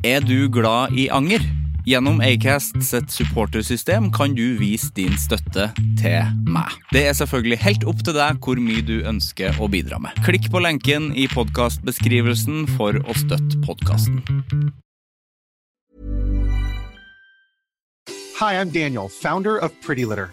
Er du glad i anger? Gjennom Acast sitt supportersystem kan du vise din støtte til meg. Det er selvfølgelig helt opp til deg hvor mye du ønsker å bidra med. Klikk på lenken i podkastbeskrivelsen for å støtte podkasten. Hi, I'm Daniel, founder of Pretty Litter.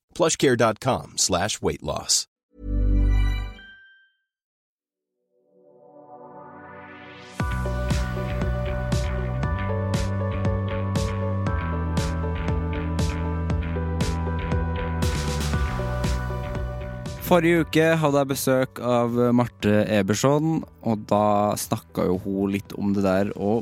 plushcare.com slash weight loss. Forrige uke hadde jeg besøk av Marte Eberson, og da snakka jo hun litt om det der å,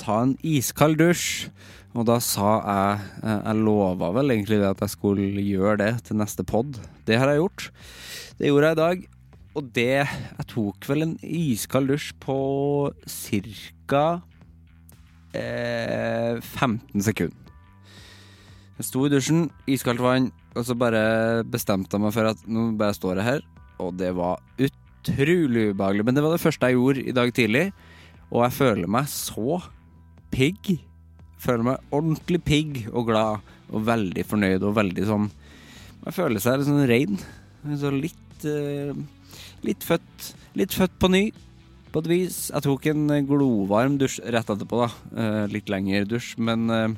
ta en iskald dusj. Og da sa jeg Jeg lova vel egentlig at jeg skulle gjøre det til neste pod. Det har jeg gjort. Det gjorde jeg i dag. Og det Jeg tok vel en iskald dusj på ca. Eh, 15 sekunder. Jeg sto i dusjen, iskaldt vann, og så bare bestemte jeg meg for at nå bare står jeg her. Og det var utrolig ubehagelig. Men det var det første jeg gjorde i dag tidlig. Og jeg føler meg så pigg. Føler meg ordentlig pigg og glad og veldig fornøyd og veldig sånn Jeg føler seg litt sånn rein. Så litt uh, Litt født Litt født på ny, på et vis. Jeg tok en glovarm dusj rett etterpå, da. Uh, litt lengre dusj, men eh,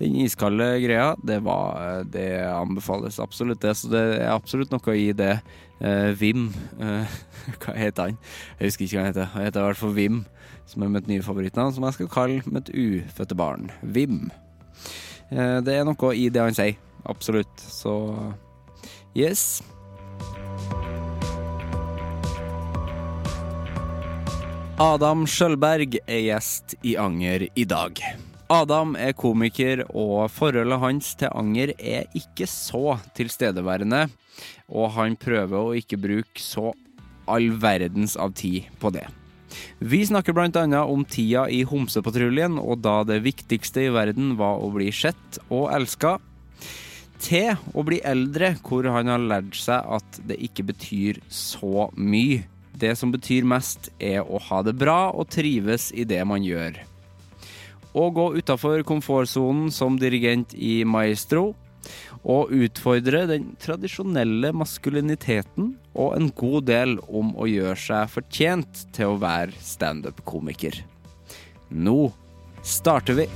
den iskalde greia, det var Det anbefales absolutt, det. Så det er absolutt noe i det. Eh, Vim eh, Hva heter han? Jeg husker ikke hva han heter. Han heter i hvert fall Vim, som er mitt nye favorittnavn, som jeg skal kalle mitt ufødte barn. Vim. Eh, det er noe i det han sier. Absolutt. Så yes. Adam Skjølberg er gjest i Anger i dag. Adam er komiker, og forholdet hans til anger er ikke så tilstedeværende. Og han prøver å ikke bruke så all verdens av tid på det. Vi snakker bl.a. om tida i Homsepatruljen, og da det viktigste i verden var å bli sett og elska. Til å bli eldre, hvor han har lært seg at det ikke betyr så mye. Det som betyr mest, er å ha det bra og trives i det man gjør. Å gå utafor komfortsonen som dirigent i Maestro. Og utfordre den tradisjonelle maskuliniteten og en god del om å gjøre seg fortjent til å være standup-komiker. Nå starter vi.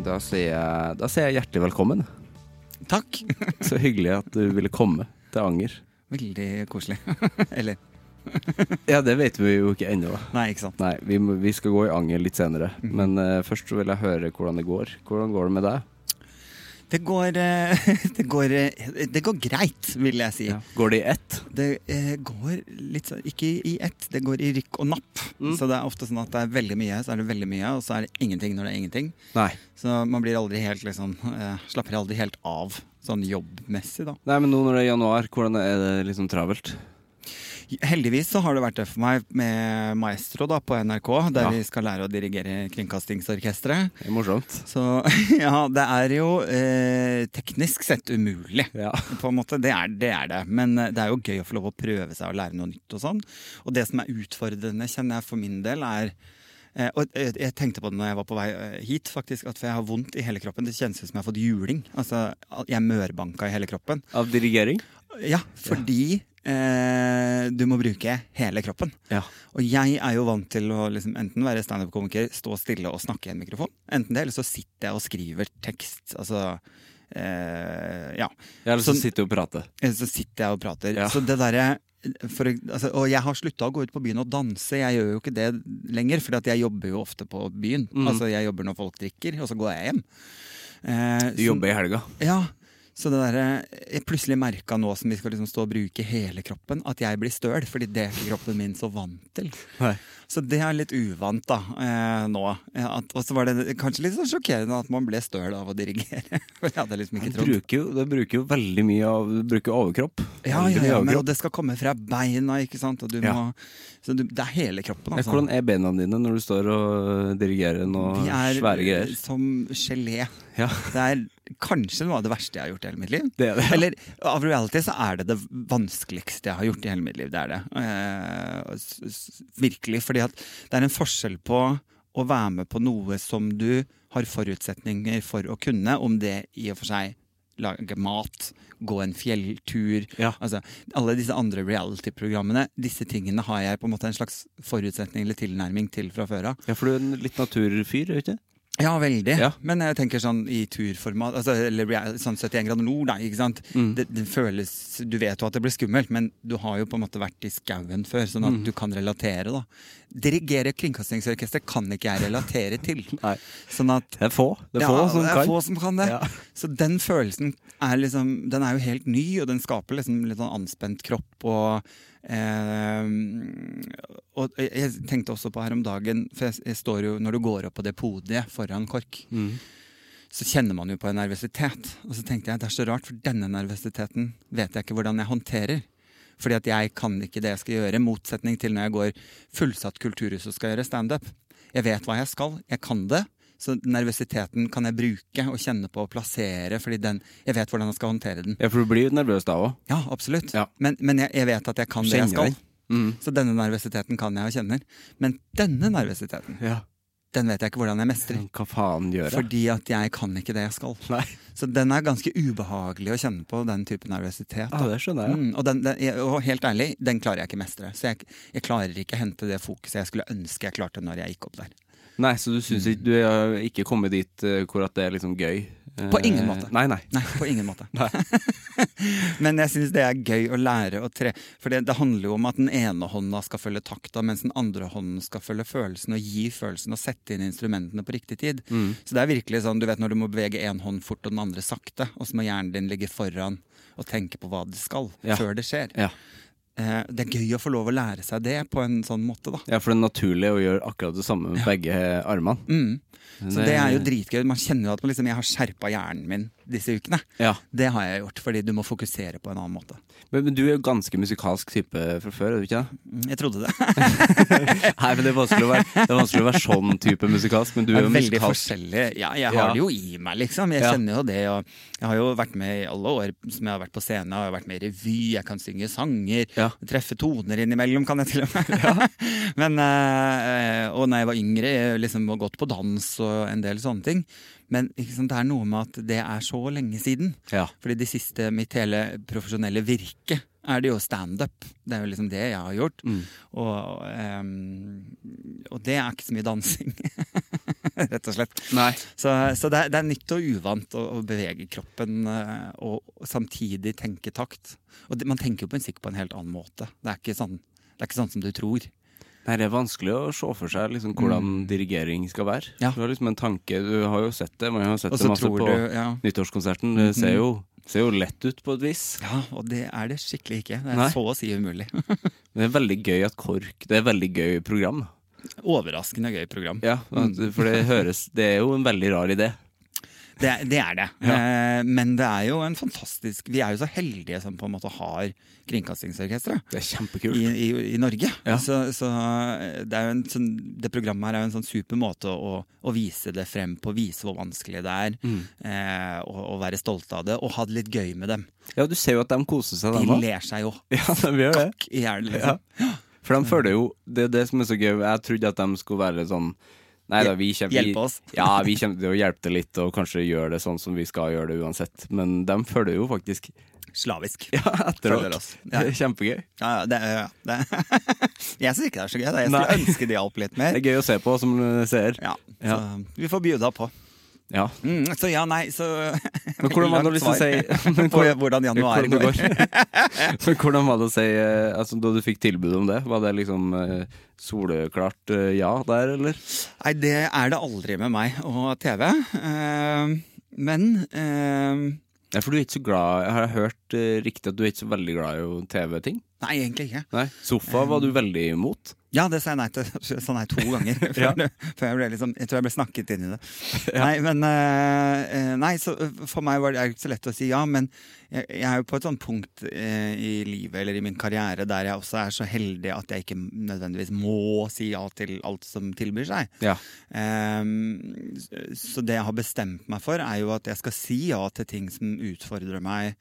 Da sier jeg, da sier jeg hjertelig velkommen. Takk. Så hyggelig at du ville komme til Anger. Veldig koselig. Eller Ja, det vet vi jo ikke ennå. Nei, ikke sant. Nei, vi, må- vi skal gå i Anger litt senere. Men eh, først så vil jeg høre hvordan det går. Hvordan går det med deg? Det går, eh, det går, eh, det går greit, vil jeg si. Går det i ett? Det eh, går litt sånn Ikke i ett, det går i rykk og napp. Så det er ofte sånn at det er veldig mye, så er det veldig mye, og så er det ingenting når det er ingenting. Nei. Så man blir aldri helt liksom eh, Slapper aldri helt av sånn jobbmessig, da. Nei, men nå når det er januar, hvordan er det liksom travelt? Heldigvis så har det vært det for meg med Maestro da på NRK, der Ja. vi skal lære å dirigere Kringkastingsorkesteret. Det er morsomt. Så ja, det er jo eh, teknisk sett umulig. Ja. På en måte, det er, det er det. Men eh, det er jo gøy å få lov å prøve seg å lære noe nytt og sånn. Og det som er utfordrende, kjenner jeg for min del, er og jeg, tenkte på det når jeg var på vei eh, hit, faktisk, at for jeg har vondt i hele kroppen. Det kjennes ut som jeg har fått juling. Altså, Jeg er mørbanka i hele kroppen. Av dirigering? Ja, fordi eh, du må bruke hele kroppen. Ja. Og jeg er jo vant til å liksom, enten være standup-komiker, stå stille og snakke i en mikrofon. Enten det, eller så sitter jeg og skriver tekst. Altså eh, ja. Eller så sitter du og prater. Eller så sitter jeg og prater. Ja. Så det derre for, altså, og jeg har slutta å gå ut på byen og danse. Jeg gjør jo ikke det lenger, for jeg jobber jo ofte på byen. Mm. Altså Jeg jobber når folk drikker, og så går jeg hjem. Eh, Du så- jobber i helga. Ja, så det der, Jeg plutselig merka nå som vi skal liksom stå og bruke hele kroppen, at jeg blir støl. Fordi det er ikke kroppen min så vant til. Nei. Så det er litt uvant da, eh, nå. Og så var det kanskje litt sånn sjokkerende at man ble støl av å dirigere. For jeg hadde liksom ikke trodd. du bruker jo veldig mye av bruker overkropp. Ja, ja, ja, men, og det skal komme fra beina, ikke sant. Og du Ja. må, så du, det er hele kroppen, altså. Hvordan er beina dine når du står og dirigerer noe De er svære greier? som gelé. Ja, Det er kanskje noe av det verste jeg har gjort i hele mitt liv. det er det. Eller av reality så er det det vanskeligste jeg har gjort i hele mitt liv. Det er det. Eh, virkelig. Fordi at det er en forskjell på å være med på noe som du har forutsetninger for å kunne, om det i og for seg lage mat, gå en fjelltur Ja. altså, Alle disse andre reality-programmene, disse tingene har jeg på en måte en slags forutsetning eller tilnærming til fra før av. Ja, for du er en litt naturfyr, du ikke? Ja, veldig. Ja. Men jeg tenker sånn i turformat, altså, eller sånn 71 grader nord, da, ikke sant. Mm. Det, det føles Du vet jo at det blir skummelt, men du har jo på en måte vært i skauen før, sånn Mm. at du kan relatere, da. Dirigere kringkastingsorkester kan ikke jeg relatere til. Nei. Sånn at Det er få. Det er ja, få som det er kan. få som kan det. Ja. Så den følelsen er liksom Den er jo helt ny, og den skaper liksom litt sånn anspent kropp og Og jeg jeg tenkte også på her om dagen, for jeg, jeg står jo Når du går opp på det podiet foran KORK, Mm. så kjenner man jo på en nervøsitet. Og så tenkte jeg det er så rart, for denne nervøsiteten vet jeg ikke hvordan jeg håndterer. Fordi at jeg kan ikke det jeg skal gjøre, motsetning til når jeg går fullsatt kulturhus og skal gjøre standup. Jeg vet hva jeg skal, jeg kan det. Så nervøsiteten kan jeg bruke og kjenne på og plassere, fordi den, jeg vet hvordan jeg skal håndtere den. Ja, for du blir nervøs da òg. Ja, absolutt. Ja. Men, men jeg, jeg vet at jeg kan det jeg skal. Mm. Så denne nervøsiteten kan jeg og kjenner. Men denne nervøsiteten, Ja. den vet jeg ikke hvordan jeg mestrer. Hva faen gjør jeg? Fordi at jeg kan ikke det jeg skal. Nei. Så den er ganske ubehagelig å kjenne på, den type nervøsitet. Ja, det skjønner jeg. Mm, og, den, den, og helt ærlig, den klarer jeg ikke mestre. Så jeg, jeg klarer ikke hente det fokuset jeg skulle ønske jeg klarte når jeg gikk opp der. Nei, så du syns ikke Du har ikke kommet dit eh, hvor at det er liksom gøy? På Eh, ingen måte. Nei, nei. Nei, på ingen måte. Men jeg syns det er gøy å lære å tre. For det, det handler jo om at den ene hånda skal følge takta, mens den andre hånden skal følge følelsen og gi følelsen og sette inn instrumentene på riktig tid. Mm. Så det er virkelig sånn, du vet når du må bevege én hånd fort og den andre sakte, og så må hjernen din ligge foran og tenke på hva det skal, Ja. før det skjer. Ja. Eh, det er gøy å få lov å lære seg det på en sånn måte, da. ja, for det er naturlig å gjøre akkurat det samme med begge armene. Mm. Så det er jo dritgøy. Man kjenner jo at man liksom, jeg har skjerpa hjernen min disse ukene. Ja. Det har jeg gjort, fordi du må fokusere på en annen måte. Men, men du er jo ganske musikalsk type fra før, er du ikke det? Mm, Jeg trodde det. Nei, men det er være, det er vanskelig å være sånn type musikalsk, men du er er jo veldig musikalsk. forskjellig. Ja, jeg har Ja. det jo i meg, liksom. Jeg kjenner jo det. Og jeg har jo vært med i alle år som jeg har vært på scenen. Jeg har vært med i revy, jeg kan synge sanger. Treffe toner innimellom, kan jeg til og med. Men, øh, og når jeg var yngre, jeg liksom gått på dans og en del sånne ting. Men ikke sant, det er noe med at det er så lenge siden. Ja. Fordi det siste, mitt hele profesjonelle virke er det jo standup. Det er jo liksom det jeg har gjort. Mm. Og, um, og det er ikke så mye dansing, rett og slett. Nei. Så, så det, er, det er nytt og uvant å, å bevege kroppen eh, og, samtidig tenke takt. Og det, man tenker jo på musikk på en helt annen måte. Det er ikke sånn, det er ikke sånn som du tror. Nei, det er vanskelig å se for seg liksom, hvordan dirigering skal være. Mm. Ja. Du har liksom en tanke, du har jo sett det, man har sett det masse på du ja. nyttårskonserten. Det ser jo, ser jo lett ut på et vis. ja, og det er det skikkelig ikke. Det er Nei. så å si umulig. Det er veldig gøy at KORK Det er et veldig gøy program. Overraskende gøy program. Ja, For det høres Det er jo en veldig rar idé. Det, det er det. Eh, men det er jo en fantastisk Vi er jo så heldige som på en måte har Kringkastingsorkesteret. Det er kjempekult. I, i, I Norge. Ja. Så, så det, er jo en sånn, det programmet her er jo en sånn super måte å, å vise det frem på. Vise hvor vanskelig det er. Mm. Eh, og, og være stolt av det. Og ha det litt gøy med dem. Ja, du ser jo at de koser seg, De de ler seg jo Ja, de gjør det. i hjel. Liksom. For de føler jo Det er det som er så gøy. Jeg trodde at de skulle være sånn Nei da, vi kommer Hjelpe oss. Ja, vi kommer til å hjelpe til litt og kanskje gjøre det sånn som vi skal gjøre det uansett. Men de følger jo faktisk Slavisk. Ja, etter Følger oss. Ja. Kjempegøy. Ja, ja, det, ja, det. Jeg syns ikke det er så gøy. da. Jeg skulle ønske de hjalp litt mer. Det er gøy å se på som du Ja, Ja. så vi får bjuda på. Ja. Mm, så ja, nei, så Men hvordan var det å si men På hvordan januar hvordan går. Men hvordan var det å si eh, altså, Da du fikk tilbud om det, var det liksom eh, soleklart eh, ja der, eller? Nei, det er det aldri med meg og TV. Uh, men uh, Ja, for du er ikke så glad Jeg har hørt riktig at du er ikke så veldig glad i TV-ting. Nei, egentlig ikke. Nei, Sofa var du veldig imot. Ja, det sa jeg nei til sa nei to ganger. Før, Ja. før jeg ble liksom Jeg tror jeg ble snakket inn i det. Nei, men eh, eh, Nei, så eh, for meg var det ikke så lett å si ja, men jeg, jeg er jo på et sånt punkt eh, i livet eller i min karriere der jeg også er så heldig at jeg ikke nødvendigvis må si ja til alt som tilbyr seg. Ja. Um, så det jeg har bestemt meg for, er jo at jeg skal si ja til ting som utfordrer meg.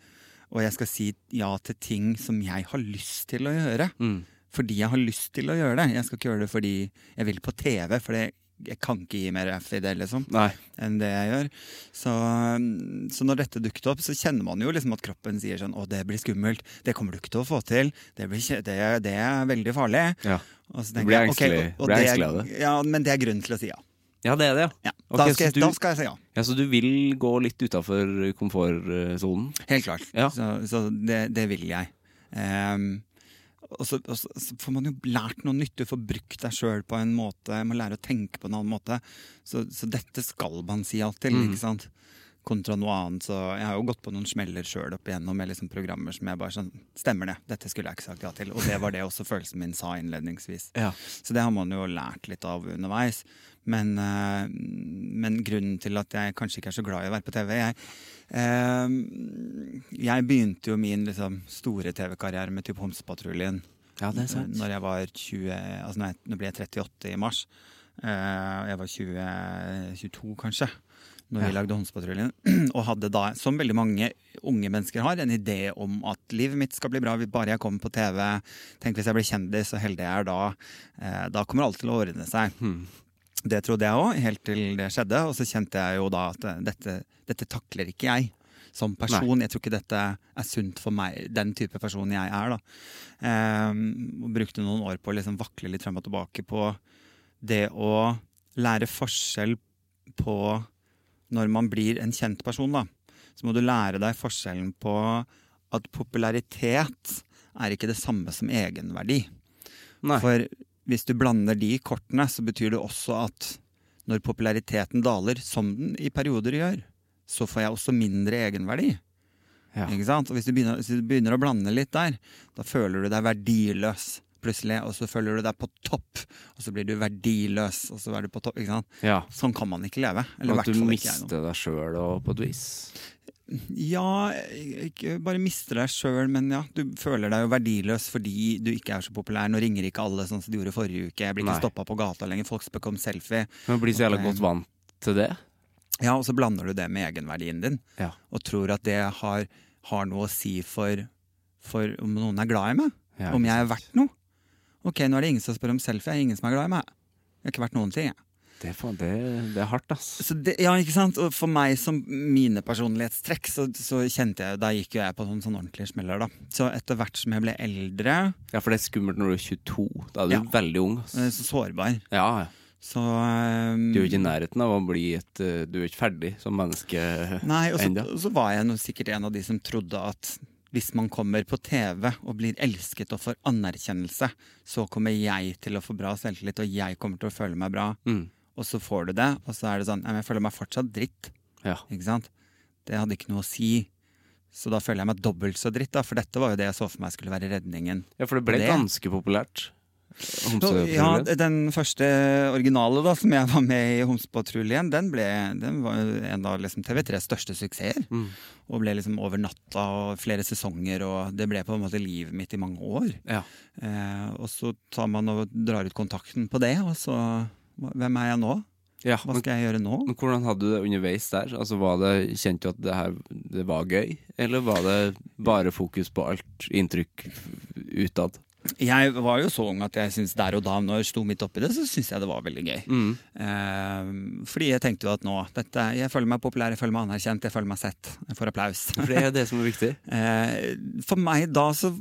Og jeg skal si ja til ting som jeg har lyst til å gjøre. Mm. Fordi jeg har lyst til å gjøre det. Jeg skal ikke gjøre det fordi jeg vil på TV, for det, jeg kan ikke gi mer F i det, liksom, Nei. enn det jeg gjør. Så, så når dette dukket opp, så kjenner man jo liksom at kroppen sier sånn Å, det blir skummelt. Det kommer du ikke til å få til. Det, blir, det, det er veldig farlig. Ja. Og så tenker blir jeg, ok, engstelig- og- og det er- engstelig av det. Ja, men det er grunnen til å si ja. Ja, det er det, ja. ja. Ok, da, skal jeg, du- da skal jeg si ja. Ja, Så du vil gå litt utafor komfortsonen? Helt klart. Ja. Så, så det, det vil jeg. Um, og så, og så får man jo lært noe nytt. Du får brukt deg sjøl på en måte. Man lærer å tenke på en annen måte. Så, så dette skal man si alt til, Mm. ikke sant? Kontra noe annet. Så jeg har jo gått på noen smeller sjøl opp igjennom med liksom programmer som jeg bare sånn Stemmer det, dette skulle jeg ikke sagt ja til. Og det var det også følelsen min sa innledningsvis. Ja. Så det har man jo lært litt av underveis. Men, eh, men grunnen til at jeg kanskje ikke er så glad i å være på TV Jeg, eh, jeg begynte jo min liksom, store TV-karriere med type Homsepatruljen. ja, det er sant. Når jeg var 20 Altså når jeg, nå ble jeg 38 i mars. Eh, jeg var 20, 22 kanskje. Når vi Ja. lagde Håndspatruljen, Og hadde da, som veldig mange unge mennesker har, en idé om at livet mitt skal bli bra bare jeg kommer på TV. Tenk hvis jeg blir kjendis, og heldig jeg er da. Eh, da kommer alt til å ordne seg. Hmm. Det trodde jeg òg, helt til det skjedde. Og så kjente jeg jo da at eh, dette, dette takler ikke jeg som person. Jeg tror ikke dette er sunt for meg, den type person jeg er. da. Um, brukte noen år på å liksom vakle litt frem og tilbake på det å lære forskjell på når man blir en kjent person, da. Så må du lære deg forskjellen på at popularitet er ikke det samme som egenverdi. Nei. For hvis du blander de kortene, så betyr det også at når populariteten daler, som den i perioder gjør, så får jeg også mindre egenverdi. Ja. Ikke sant? Og hvis du, begynner, hvis du begynner å blande litt der, da føler du deg verdiløs plutselig, og så føler du deg på topp, og så blir du verdiløs, og så er du på topp. Ikke sant? Ja. Sånn kan man ikke leve. Eller Og at du mister deg sjøl på et vis. Ja, ikke bare mister deg sjøl, men ja, du føler deg jo verdiløs fordi du ikke er så populær. Nå ringer ikke alle sånn som de gjorde forrige uke. Jeg blir ikke stoppa på gata lenger. Folk spør om selfie. Men blir så jævla godt vant til det. Ja, og så blander du det med egenverdien din, Ja. og tror at det har, har noe å si for, for om noen er glad i meg. Ja, om jeg er verdt noe. Ok, nå er det ingen som spør om selfie. Jeg er ingen som er glad i meg. Jeg har ikke vært noen ting, jeg. Det, det, det er hardt, ass. Så det, ja, ikke sant? Og for meg som mine personlighetstrekk, så, så kjente jeg Da gikk jo jeg på sånn, sånn ordentlige smeller, da. Så etter hvert som jeg ble eldre, Ja, for det er skummelt når du er 22. Da er du Ja. veldig ung. ass. eh, så sårbar. Ja, ja. Så um, Du er ikke i nærheten av å bli et eh, Du er ikke ferdig som menneske Nei, og så, og så var jeg sikkert en av de som trodde at hvis man kommer på TV og blir elsket og får anerkjennelse, så kommer jeg til å få bra selvtillit, og jeg kommer til å føle meg bra. Mm. Og så får du det, og så er det sånn Jeg føler meg fortsatt dritt. Ja. Ikke sant? Det hadde ikke noe å si. Så da føler jeg meg dobbelt så dritt, da. For dette var jo det jeg så for meg skulle være redningen. ja, for det ble det- ganske populært. Ja, Den første originale da, som jeg var med i Homsepatruljen, den, ble, den var en av liksom, TV3s største suksesser. Mm. Og ble liksom over natta og flere sesonger, og det ble på en måte livet mitt i mange år. Ja. Eh, og så tar man og drar ut kontakten på det, og så Hvem er jeg nå? ja. Hva Men, skal jeg gjøre nå? men hvordan hadde du det underveis der? Altså, var det, Kjente du at det her det var gøy, eller var det bare fokus på alt inntrykk utad? Jeg var jo så ung at jeg synes der og da, når jeg sto midt oppi det, så syntes jeg det var veldig gøy. Eh, fordi jeg tenkte jo at nå dette, Jeg føler meg populær, jeg føler meg anerkjent, jeg føler meg sett. Jeg får applaus. For det er det som er viktig. Eh, for meg da så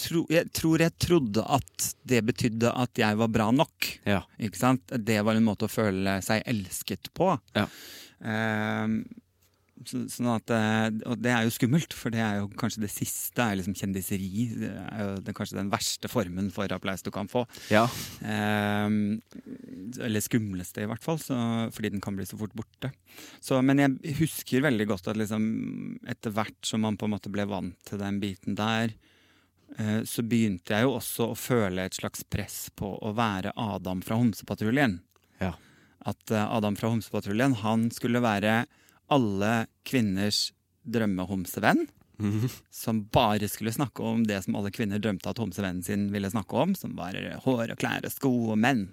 tro, Jeg tror jeg trodde at det betydde at jeg var bra nok. Ja. Ikke sant? Det var en måte å føle seg elsket på. Ja. Eh, så, sånn at, eh, og det er jo skummelt, for det er jo kanskje det siste er liksom kjendiseri. Det er jo det, kanskje den verste formen for applaus du kan få. Ja. Eh, eller skumleste, i hvert fall, så, fordi den kan bli så fort borte. Så, men jeg husker veldig godt at liksom, etter hvert som man på en måte ble vant til den biten der, eh, så begynte jeg jo også å føle et slags press på å være Adam fra Homsepatruljen. Ja. At eh, Adam fra Homsepatruljen, han skulle være alle kvinners drømmehomsevenn. Som bare skulle snakke om det som alle kvinner drømte at homsevennen sin ville snakke om. Som var hår og klær og sko og menn.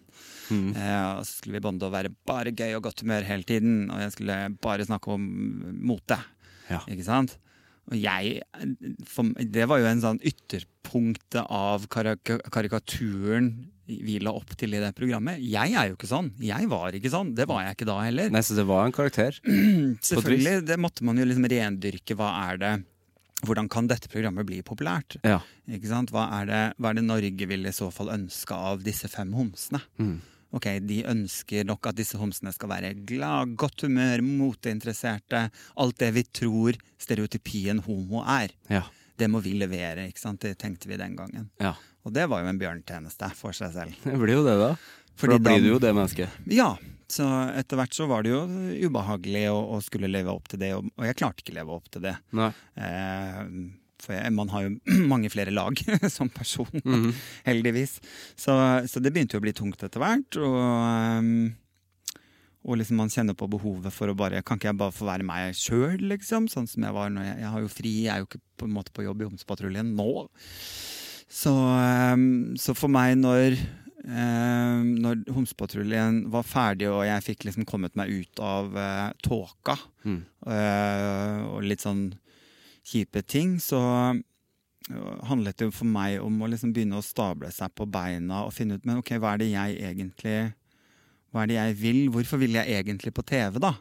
Eh, og så skulle vi bonde og være bare gøy og godt humør hele tiden. Og jeg skulle bare snakke om mote. Ja. Ikke sant? Og jeg for, Det var jo en sånn ytterpunktet av karik karikaturen vi la opp til i det programmet. Jeg er jo ikke sånn. Jeg var ikke sånn. Det var jeg ikke da heller. Nei, så det var en karakter. Selvfølgelig, det måtte man jo liksom rendyrke. Hva er det Hvordan kan dette programmet bli populært? Ja. Ikke sant? Hva er det, hva er det Norge vil i så fall ønske av disse fem homsene? Ok, De ønsker nok at disse homsene skal være glad, godt humør, moteinteresserte. Alt det vi tror stereotypien homo er. Ja. Det må vi levere. ikke sant? Det tenkte vi den gangen. ja. Og det var jo en bjørntjeneste for seg selv. Det blir jo det, da. For da blir du jo det mennesket. Ja, så etter hvert så var det jo ubehagelig å, å skulle leve opp til det, og, og jeg klarte ikke leve opp til det. Nei. Eh, for jeg, man har jo mange flere lag som person, Mhm. heldigvis. Så, så det begynte jo å bli tungt etter hvert. Og, ehm, og liksom man kjenner på behovet for å bare Kan ikke jeg bare få være meg sjøl, liksom? Sånn som jeg var når jeg, jeg har jo fri, jeg er jo ikke på en måte på jobb i Homsepatruljen nå. Så, ehm, så for meg, når ehm, når Homsepatruljen var ferdig og jeg fikk liksom kommet meg ut av eh, tåka Mm. eh, og litt sånn kjipe ting, så eh, handlet det jo for meg om å liksom begynne å stable seg på beina og finne ut men ok, hva er det jeg egentlig Hva er det jeg vil? Hvorfor vil jeg egentlig på TV, da?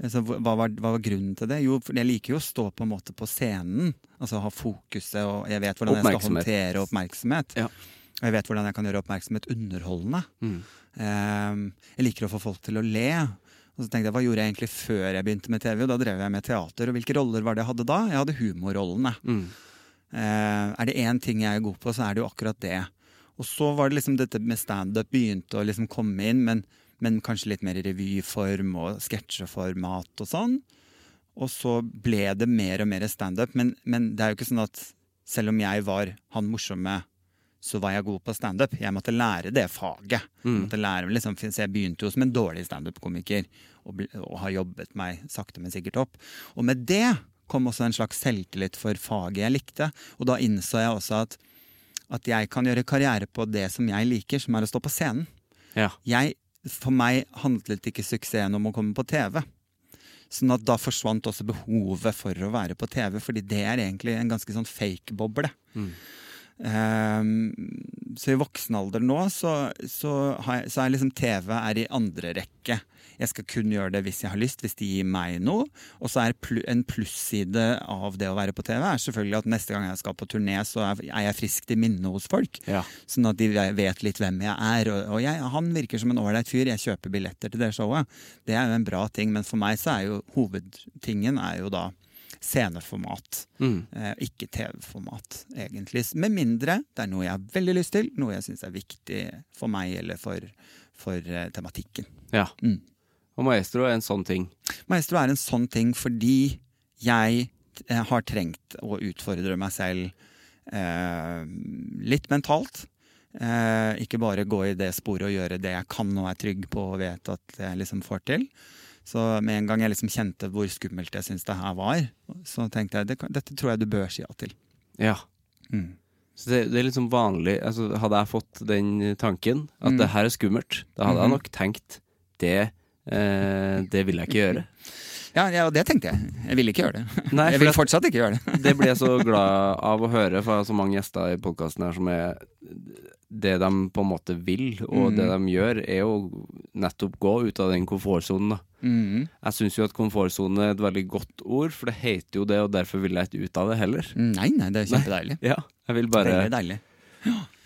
Altså, hva, hva, var, hva var grunnen til det? Jo, for jeg liker jo å stå på en måte på scenen. Altså ha fokuset, og jeg vet hvordan jeg skal håndtere oppmerksomhet. Ja. Og jeg vet hvordan jeg kan gjøre oppmerksomhet underholdende. Mm. Um, jeg liker å få folk til å le. Og så tenkte jeg, Hva gjorde jeg egentlig før jeg begynte med TV? Og da drev jeg med teater. Og hvilke roller var det jeg hadde da? Jeg hadde humorrollene. Mm. Uh, er det én ting jeg er god på, så er det jo akkurat det. Og så var det liksom dette med standup begynte å liksom komme inn, men, men kanskje litt mer i revyform og sketsjeformat og sånn. Og så ble det mer og mer standup. Men, men det er jo ikke sånn at selv om jeg var han morsomme, så var jeg god på standup. Jeg måtte lære det faget. Jeg, måtte lære, liksom, så jeg begynte jo som en dårlig standup-komiker og, og har jobbet meg sakte, men sikkert opp. Og med det kom også en slags selvtillit for faget jeg likte. Og da innså jeg også at, at jeg kan gjøre karriere på det som jeg liker, som er å stå på scenen. Ja. Jeg, for meg handlet ikke suksessen om å komme på TV. Sånn at da forsvant også behovet for å være på TV, fordi det er egentlig en ganske sånn fake-boble. Ehm, så i voksen alder nå, så, så, har jeg, så er liksom TV er i andre rekke. Jeg skal kun gjøre det hvis jeg har lyst, hvis de gir meg noe. Og så er en plusside av det å være på TV er selvfølgelig at neste gang jeg skal på turné, så er, er jeg friskt i minne hos folk. Ja. Sånn at de vet litt hvem jeg er. Og, og jeg, han virker som en ålreit fyr. Jeg kjøper billetter til det showet. Det er jo en bra ting, men for meg så er jo hovedtingen er jo da sceneformat. Mm. Eh, ikke TV-format, egentlig. Med mindre det er noe jeg har veldig lyst til, noe jeg syns er viktig for meg eller for, for uh, tematikken. ja. Mm. Og Maestro er en sånn ting. Maestro er en sånn ting fordi jeg eh, har trengt å utfordre meg selv eh, litt mentalt. Eh, ikke bare gå i det sporet og gjøre det jeg kan og er trygg på og vet at jeg liksom får til. Så med en gang jeg liksom kjente hvor skummelt jeg syntes det her var, så tenkte jeg det, dette tror jeg du bør si ja til. Ja. Mm. Så det, det er liksom vanlig altså, Hadde jeg fått den tanken, at Mm. det her er skummelt, da hadde jeg Mhm. nok tenkt det, eh, det vil jeg ikke gjøre. Ja, ja, det tenkte jeg. Jeg ville ikke gjøre det. Nei, jeg vil fortsatt ikke gjøre det. Det blir jeg så glad av å høre, for jeg har så mange gjester i podkasten her som er Det de på en måte vil, og det de gjør, er å nettopp gå ut av den komfortsonen. Mhm. Jeg syns jo at komfortsone er et veldig godt ord, for det heter jo det, og derfor vil jeg ikke ut av det heller. Nei, nei, det er kjempedeilig. Ja, jeg vil bare Veldig deilig.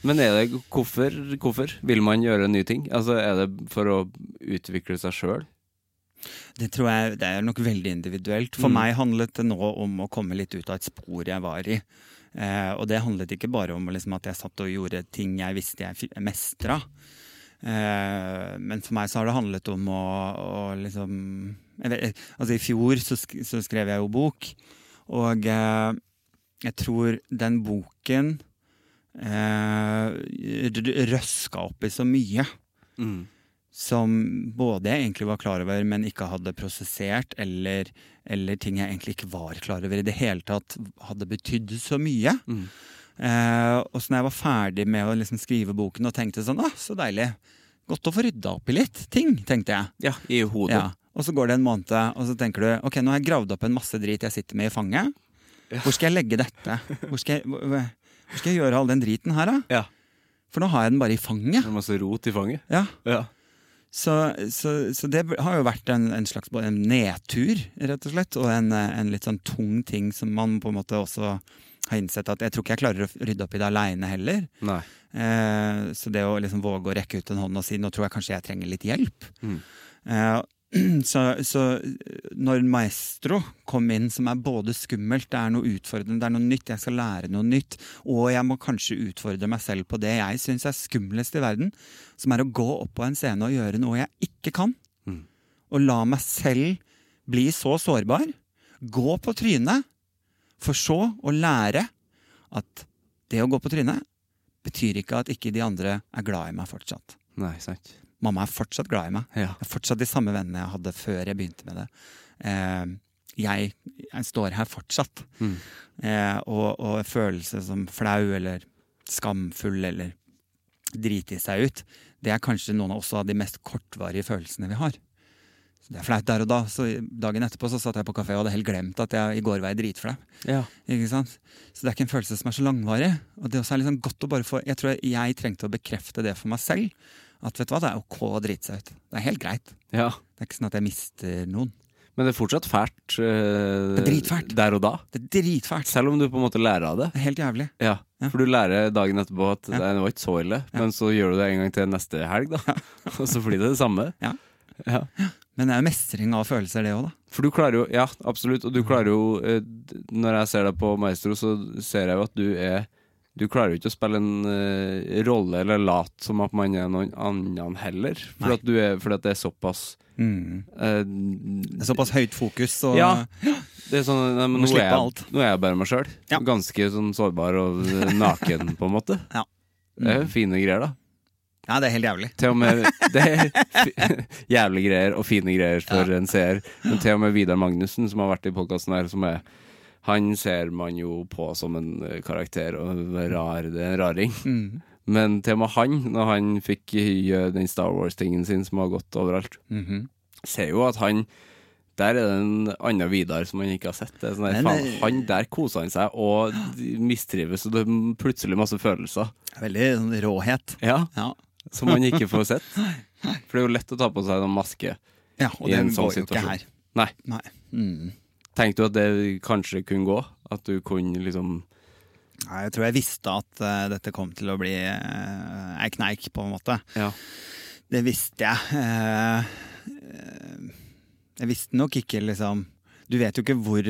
Men er det hvorfor, hvorfor vil man gjøre nye ting? Altså, Er det for å utvikle seg sjøl? Det tror jeg det er nok veldig individuelt. For Mm. meg handlet det nå om å komme litt ut av et spor jeg var i. Eh, og det handlet ikke bare om liksom, at jeg satt og gjorde ting jeg visste jeg mestra. Eh, men for meg så har det handlet om å, å liksom vet, Altså, i fjor så, sk så skrev jeg jo bok, og eh, jeg tror den boken eh, røska opp i så mye som både jeg egentlig var klar over, men ikke hadde prosessert, eller, eller ting jeg egentlig ikke var klar over i det hele tatt, hadde betydd så mye. Mm. Eh, og så når jeg var ferdig med å liksom skrive boken og tenkte sånn, ah, så deilig, godt å få rydda opp i litt ting, tenkte jeg. Ja, i hodet. Ja. Og så går det en måned, og så tenker du ok, nå har jeg gravd opp en masse drit jeg sitter med i fanget. Hvor skal jeg legge dette? Hvor skal jeg, hvor, hvor skal jeg gjøre all den driten her, da? Ja. For nå har jeg den bare i fanget. Det er masse rot i fanget. Ja, Ja. Så, så, så det har jo vært en, en slags en nedtur, rett og slett, og en, en litt sånn tung ting som man på en måte også har innsett at jeg tror ikke jeg klarer å rydde opp i det aleine heller. Eh, så det å liksom våge å rekke ut en hånd og si nå tror jeg kanskje jeg trenger litt hjelp. Mm. Eh, så, så når Maestro kom inn, som er både skummelt, det er noe utfordrende, det er noe nytt, jeg skal lære noe nytt, og jeg må kanskje utfordre meg selv på det jeg syns er skumlest i verden, som er å gå opp på en scene og gjøre noe jeg ikke kan. Mm. Og la meg selv bli så sårbar. Gå på trynet, for så å lære at det å gå på trynet betyr ikke at ikke de andre er glad i meg fortsatt. Nei, sant. Mamma er fortsatt glad i meg. Ja. Jeg er fortsatt de samme vennene jeg hadde før jeg begynte med det. Eh, jeg, jeg står her fortsatt. Mm. Eh, og, og følelse som flau eller skamfull eller drite seg ut, det er kanskje noen av også av de mest kortvarige følelsene vi har. Det er flaut der og da. Så dagen etterpå så satt jeg på kafé og hadde helt glemt at jeg i går var jeg dritflau. Ja. Ikke sant? Så det er ikke en følelse som er så langvarig. Og det også er liksom godt å bare få Jeg tror jeg trengte å bekrefte det for meg selv. At vet du hva, det er ok å drite seg ut. Det er helt greit. ja. Det er ikke sånn at jeg mister noen. Men det er fortsatt fælt. øh, Det er dritfælt. Der og da. Det er dritfælt. Selv om du på en måte lærer av det. Det er helt jævlig. Ja, Ja. For du lærer dagen etterpå at Ja. det var ikke så ille, men så gjør du det en gang til neste helg, da. Og så blir det det samme. Ja. Ja. Men det er jo mestring av følelser, det òg, da. For du klarer jo, ja, absolutt, og du klarer jo eh, Når jeg ser deg på Maestro, så ser jeg jo at du er Du klarer jo ikke å spille en uh, rolle eller late som at man er noen annen heller. For at, du er, fordi at det er såpass Mm. uh, Det er såpass høyt fokus og Ja. Det er sånn nei, men nå, er jeg, nå er jeg bare meg sjøl. Ja. Ganske sånn sårbar og naken, på en måte. Ja. Det er jo fine greier, da. Ja, det er helt jævlig. Til og med Det er jævlige greier og fine greier for en seer. Men til og med Vidar Magnussen, som har vært i podkasten her, som er Han ser man jo på som en eh, karakter og rar, det er en raring. Mm. Men til og med han, når han fikk gjøre den Star Wars-tingen sin som har gått overalt, Mhm. ser jo at han der er det en annen Vidar som han ikke har sett. Sånn der, Men, faen, eh, han Der koser han seg og mistrives, og det er plutselig masse følelser. Veldig sånn råhet. Ja, Ja. Som man ikke får sett. For det er jo lett å ta på seg en maske. ja og I en sånn situasjon. Nei. Nei. Mm. Tenkte du at det kanskje kunne gå? At du kunne liksom Nei, Jeg tror jeg visste at uh, dette kom til å bli uh, ei kneik, på en måte. Ja. Det visste jeg. Uh, jeg visste nok ikke liksom Du vet jo ikke hvor,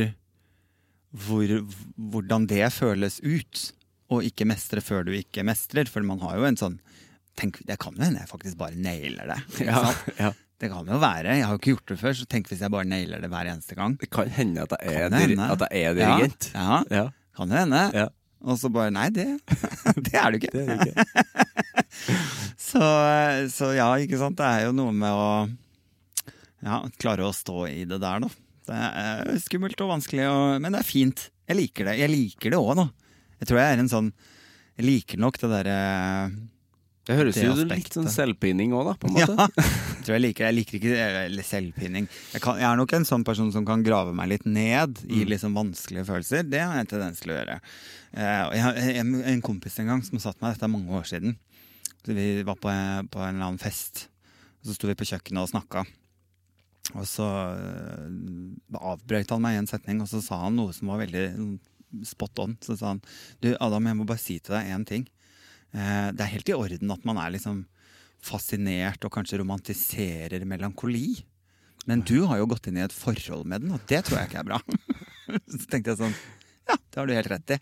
hvor Hvordan det føles ut å ikke mestre før du ikke mestrer. For man har jo en sånn Tenk, Det kan jo hende jeg faktisk bare nailer det. Ja, ja. Det kan jo være. Jeg har jo ikke gjort det før, så tenk hvis jeg bare nailer det hver eneste gang. Det kan hende at jeg er, det dir at jeg er dirigent. Ja, ja Ja. kan jo hende. Ja. Og så bare Nei, det, det er du ikke. Det er det ikke. Så, så ja, ikke sant. Det er jo noe med å ja, klare å stå i det der, da. Det er skummelt og vanskelig, og, men det er fint. Jeg liker det. Jeg liker det òg nå. Jeg tror jeg er en sånn Jeg liker nok det derre Det høres Det jo litt sånn selvpining òg, da, på en måte. Ja, Jeg tror jeg liker Jeg liker ikke selvpining. Jeg, kan, jeg er nok en sånn person som kan grave meg litt ned i liksom vanskelige følelser. Det har jeg en tendens til å gjøre. Eh, jeg har en, en kompis en gang som satt meg, dette er mange år siden. Så vi var på, på en eller annen fest. Og så sto vi på kjøkkenet og snakka. Og så uh, avbrøt han meg i en setning, og så sa han noe som var veldig spot on. Så sa han Du, Adam, jeg må bare si til deg én ting. Eh, det er helt i orden at man er liksom fascinert og kanskje romantiserer melankoli. Men du har jo gått inn i et forhold med den, og det tror jeg ikke er bra. så tenkte jeg sånn Ja, det har du helt rett i.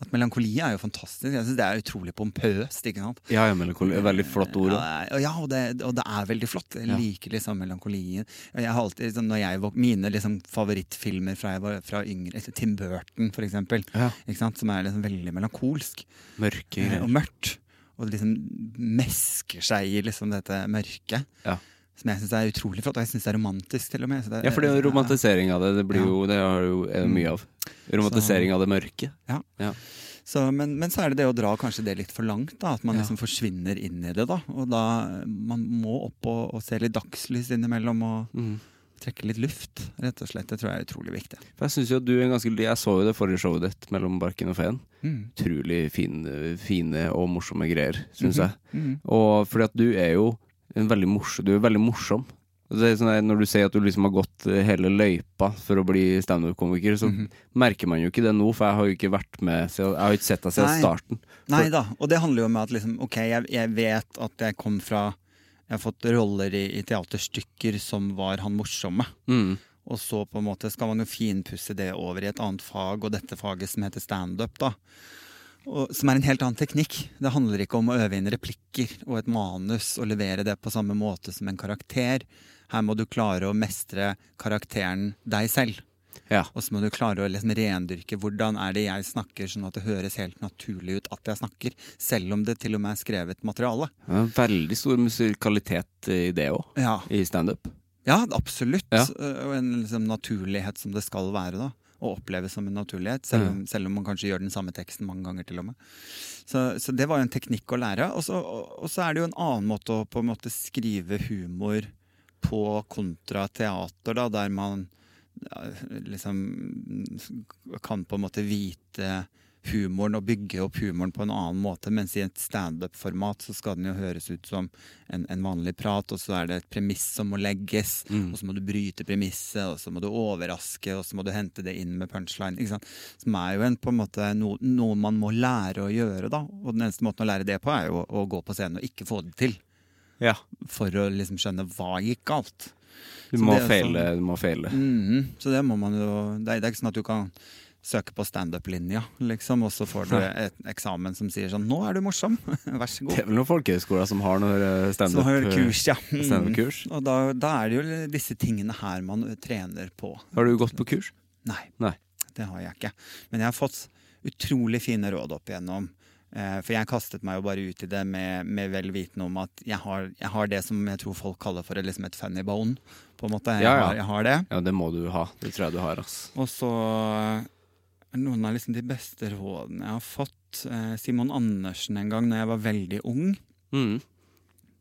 At melankoli er jo fantastisk. Jeg synes Det er utrolig pompøst. ikke sant? Ja, ja, melankoli. Veldig flott ord. Ja, er- ja og, det, og det er veldig flott. Jeg liker liksom melankolien. Jeg har alltid, liksom, når jeg, Mine liksom favorittfilmer fra jeg var fra yngre Tim Burton, for eksempel. Ja. Ikke sant? Som er liksom veldig melankolsk Mørke eh, greier. og mørkt. Og liksom mesker seg i liksom dette mørket. Ja. Som jeg syns er utrolig flott. Og jeg syns det er romantisk, til og med. Så det- Ja, for det er romantisering av det. Det blir jo, det er jo mye av. Romantisering av det mørke. Ja. Ja. Så, men, men så er det det å dra kanskje det litt for langt. da At man Ja. liksom forsvinner inn i det. da Og da Man må opp og, og se litt dagslys innimellom og Mm. trekke litt luft, rett og slett. Det tror jeg er utrolig viktig. For jeg synes jo at du er en ganske Jeg så jo det forrige showet ditt, 'Mellom barken og feen'. Mm. Utrolig fine, fine og morsomme greier, syns jeg. Mhm. Og fordi at du er jo veldig morsom Du er veldig morsom. Det sånn når du sier at du liksom har gått eh, hele løypa for å bli standup-komiker, så Mhm. merker man jo ikke det nå, for jeg har jo ikke vært med Jeg har jo ikke sett deg siden Nei. starten. Nei da, og det handler jo om at liksom, ok, jeg, jeg vet at jeg kom fra Jeg har fått roller i, i teaterstykker som var han morsomme. Mm. Og så på en måte skal man jo finpusse det over i et annet fag, og dette faget som heter standup, da. Og, som er en helt annen teknikk. Det handler ikke om å øve inn replikker og et manus og levere det på samme måte som en karakter. Her må du klare å mestre karakteren deg selv. Ja. Og så må du klare å liksom rendyrke hvordan er det jeg snakker, sånn at det høres helt naturlig ut at jeg snakker. Selv om det til og med er skrevet materiale. Er en veldig stor musikalitet i det òg, Ja, i standup. ja absolutt. Ja. Og en liksom, naturlighet som det skal være. da og oppleves som en naturlighet, selv om, selv om man kanskje gjør den samme teksten mange ganger. til og med. Så, så det var jo en teknikk å lære. Og så, og, og så er det jo en annen måte å på en måte skrive humor på kontra teater, da, der man ja, liksom kan på en måte vite humoren og bygge opp humoren på en annen måte. Mens i et standup-format så skal den jo høres ut som en, en vanlig prat, og så er det et premiss som må legges, og så må du bryte premisset, og så må du overraske, og så må du hente det inn med punchline. Ikke sant? Som er jo en, på en måte no, noe man må lære å gjøre, da. Og den eneste måten å lære det på, er jo å, å gå på scenen og ikke få det til. Ja. For å liksom skjønne hva gikk galt. Du må feile. sånn- Du må feile. Mhm, så det må man jo Det er, det er ikke sånn at du kan søke på standup-linja, liksom, og så får du et eksamen som sier sånn 'Nå er du morsom', vær så god'. Det er vel noen folkehøyskoler som har noe eh, Så standup har du kurs, ja. Stand. Og da, da er det jo disse tingene her man trener på. Har du gått på kurs? Nei, Nei. det har jeg ikke. Men jeg har fått utrolig fine råd opp igjennom. Eh, For jeg kastet meg jo bare ut i det med, med vel vitende om at jeg har, jeg har det som jeg tror folk kaller for liksom et funny bone. På en måte. Jeg, Ja, ja. Har, jeg har det. Ja, det må du ha. Det tror jeg du har, ass. Og så noen av liksom de beste rådene jeg har fått. Eh, Simon Andersen en gang når jeg var veldig ung, Mm.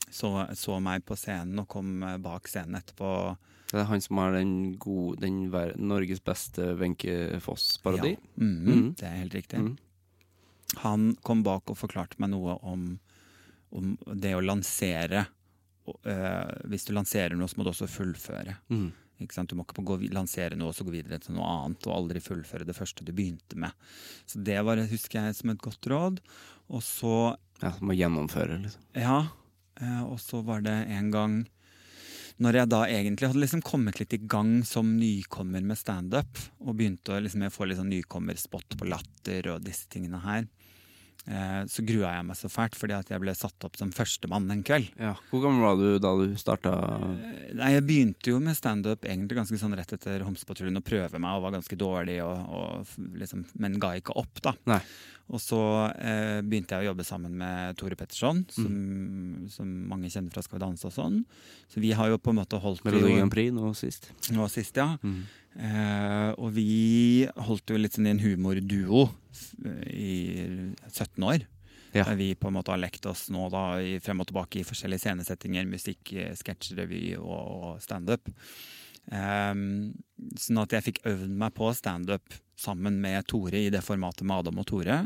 så, så meg på scenen og kom eh, bak scenen etterpå. Det er han som har den gode den Norges beste Wenche Foss-parodi. Ja. Mhm, mm. Det er helt riktig. Mhm. Han kom bak og forklarte meg noe om, om det å lansere. Og, eh, hvis du lanserer noe, så må du også fullføre. Mm. Du må ikke gå, lansere noe og så gå videre til noe annet, og aldri fullføre det første du begynte med. Så det var, husker jeg som et godt råd. Og så Ja, må gjennomføre, liksom. Ja, eh, og så var det en gang når jeg da egentlig hadde liksom kommet litt i gang som nykommer med standup, og begynte å liksom, få litt sånn nykommerspott på latter og disse tingene her, så grua jeg meg så fælt fordi at jeg ble satt opp som førstemann en kveld. Ja. Hvor gammel var du da du starta? Nei, Jeg begynte jo med standup ganske sånn rett etter Homsepatruljen å prøve meg, og var ganske dårlig, og, og liksom, men ga ikke opp, da. Nei. Og så eh, begynte jeg å jobbe sammen med Tore Petterson, som, som mange kjenner fra Skal vi danse og sånn. Så vi har jo på en måte holdt Melodi Grand Prix nå sist. nå sist, ja. Mm. Eh, og vi holdt jo litt sånn i en humorduo f- i 17 år. Ja. Der vi på en måte har lekt oss nå da i, frem og tilbake i forskjellige scenesettinger, musikk, eh, sketsjrevy og, og standup. Eh, sånn at jeg fikk øvd meg på standup sammen med Tore i det formatet med Adam og Tore.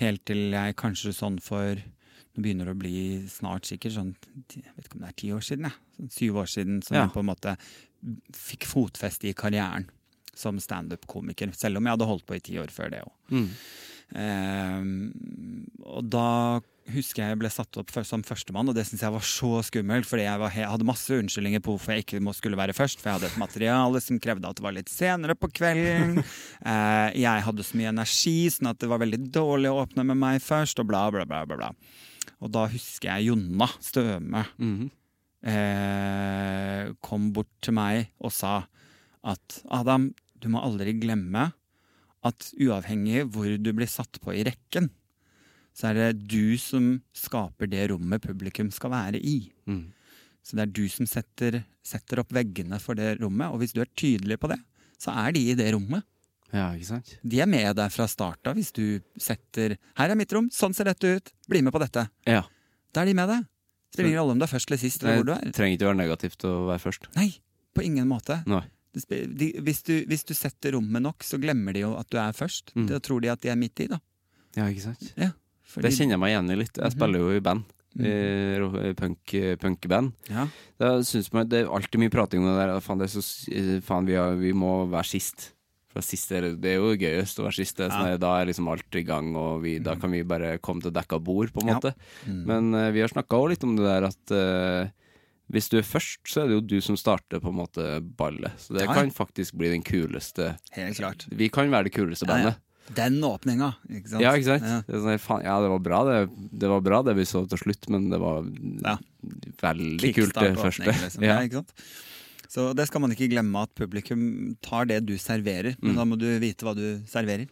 Helt til jeg kanskje sånn for Nå begynner det å bli snart sikkert sånn Jeg vet ikke om det er ti år siden, jeg. Sånn syv år siden som Ja. jeg på en måte fikk fotfeste i karrieren som standup-komiker. Selv om jeg hadde holdt på i ti år før det òg. Mm. og da husker jeg ble satt opp som førstemann, og det syntes jeg var så skummelt. Fordi jeg, var, jeg hadde masse unnskyldninger på hvorfor jeg ikke skulle være først. For jeg hadde et materiale som krevde at det var litt senere på kvelden. Eh, jeg hadde så mye energi, sånn at det var veldig dårlig å åpne med meg først, og bla, bla, bla. bla, bla. Og da husker jeg Jonna Støme Mhm. Eh, kom bort til meg og sa at Adam, du må aldri glemme at uavhengig hvor du blir satt på i rekken, så er det du som skaper det rommet publikum skal være i. Mm. Så det er du som setter, setter opp veggene for det rommet, og hvis du er tydelig på det, så er de i det rommet. Ja, ikke sant? De er med deg fra starten hvis du setter 'Her er mitt rom, sånn ser dette ut, bli med på dette'. Ja. Da er de med deg. Spiller ingen rolle om du er først eller sist, eller hvor du er. Det trenger ikke være negativt å være først. Nei, på ingen måte. De, hvis, du, hvis du setter rommet nok, så glemmer de jo at du er først. Mm. Da tror de at de er midt i, da. Ja, ikke sant? Ja, fordi- Det kjenner jeg meg igjen i litt. Jeg Mhm. spiller jo i band. Mm. Punk, punkband. Ja. Da synes man Det er alltid mye prating om det der. Faen, det er så, faen vi, har, vi må være sist. For sist er det, er jo gøyest å være siste. Sånn, Ja. Da er liksom alt i gang, og vi, da kan vi bare komme til dekka bord, på en Ja. måte. Mm. Men uh, vi har snakka òg litt om det der at uh, hvis du er først, så er det jo du som starter på en måte ballet. Så det Ja, ja. kan faktisk bli den kuleste Helt klart. Vi kan være det kuleste Ja, ja. bandet. Den åpninga, ikke sant? Ja, ikke sant? Ja. Det sånn, faen, ja, det var bra det, det var bra det vi så til slutt, men det var Ja. veldig kult det første. Liksom. Ja. Ja. ikke sant? Så det skal man ikke glemme, at publikum tar det du serverer. Men Mm. da må du vite hva du serverer.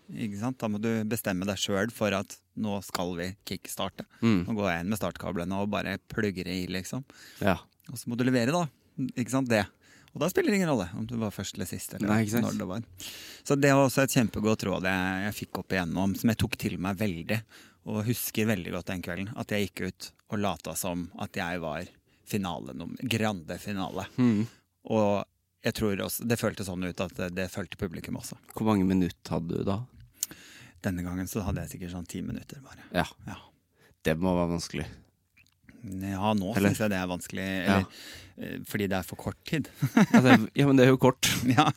Da må du bestemme deg sjøl for at nå skal vi kickstarte. Mm. Nå går jeg inn med startkablene og bare plugger i, liksom. ja. Og så må du levere, da. Ikke sant? Det. Og da spiller det ingen rolle om du var først eller sist. Eller Nei, når det var. Så det var også et kjempegodt råd jeg, jeg fikk opp igjennom, som jeg tok til meg veldig. Og husker veldig godt den kvelden. At jeg gikk ut og lata som at jeg var finalenummer. Grande finale. Mm. Og jeg tror også, det føltes sånn ut at det, det følte publikum også. Hvor mange minutter hadde du da? Denne gangen så hadde jeg sikkert sånn ti minutter bare. Ja, Ja, det må være vanskelig. ja nå syns jeg det er vanskelig. Eller, ja. Fordi det er for kort tid. Ja, det, ja, men det er jo kort. ja,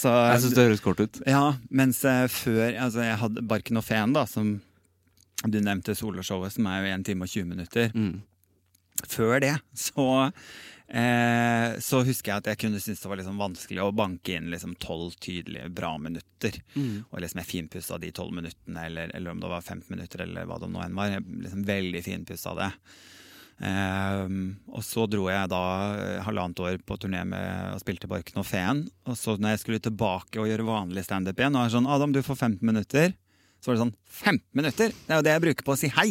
så Jeg syns det høres kort ut. Ja, mens eh, før Altså, jeg hadde Barken og Feen, da, som du nevnte soloshowet, som er jo 1 time og 20 minutter. Mm. Før det så eh, så husker jeg at jeg kunne synes det var liksom vanskelig å banke inn liksom tolv tydelige, bra minutter. Mm. Og liksom jeg finpussa de tolv minuttene, eller, eller om det var 15 minutter, eller hva det nå enn var. Jeg liksom veldig finpussa det. Ehm, og så dro jeg da eh, halvannet år på turné med og spilte Barken og Feen. Og så når jeg skulle tilbake og gjøre vanlig standup igjen, og jeg sånn Adam, du får 15 minutter. Så var det sånn 15 minutter! Det er jo det jeg bruker på å si hei!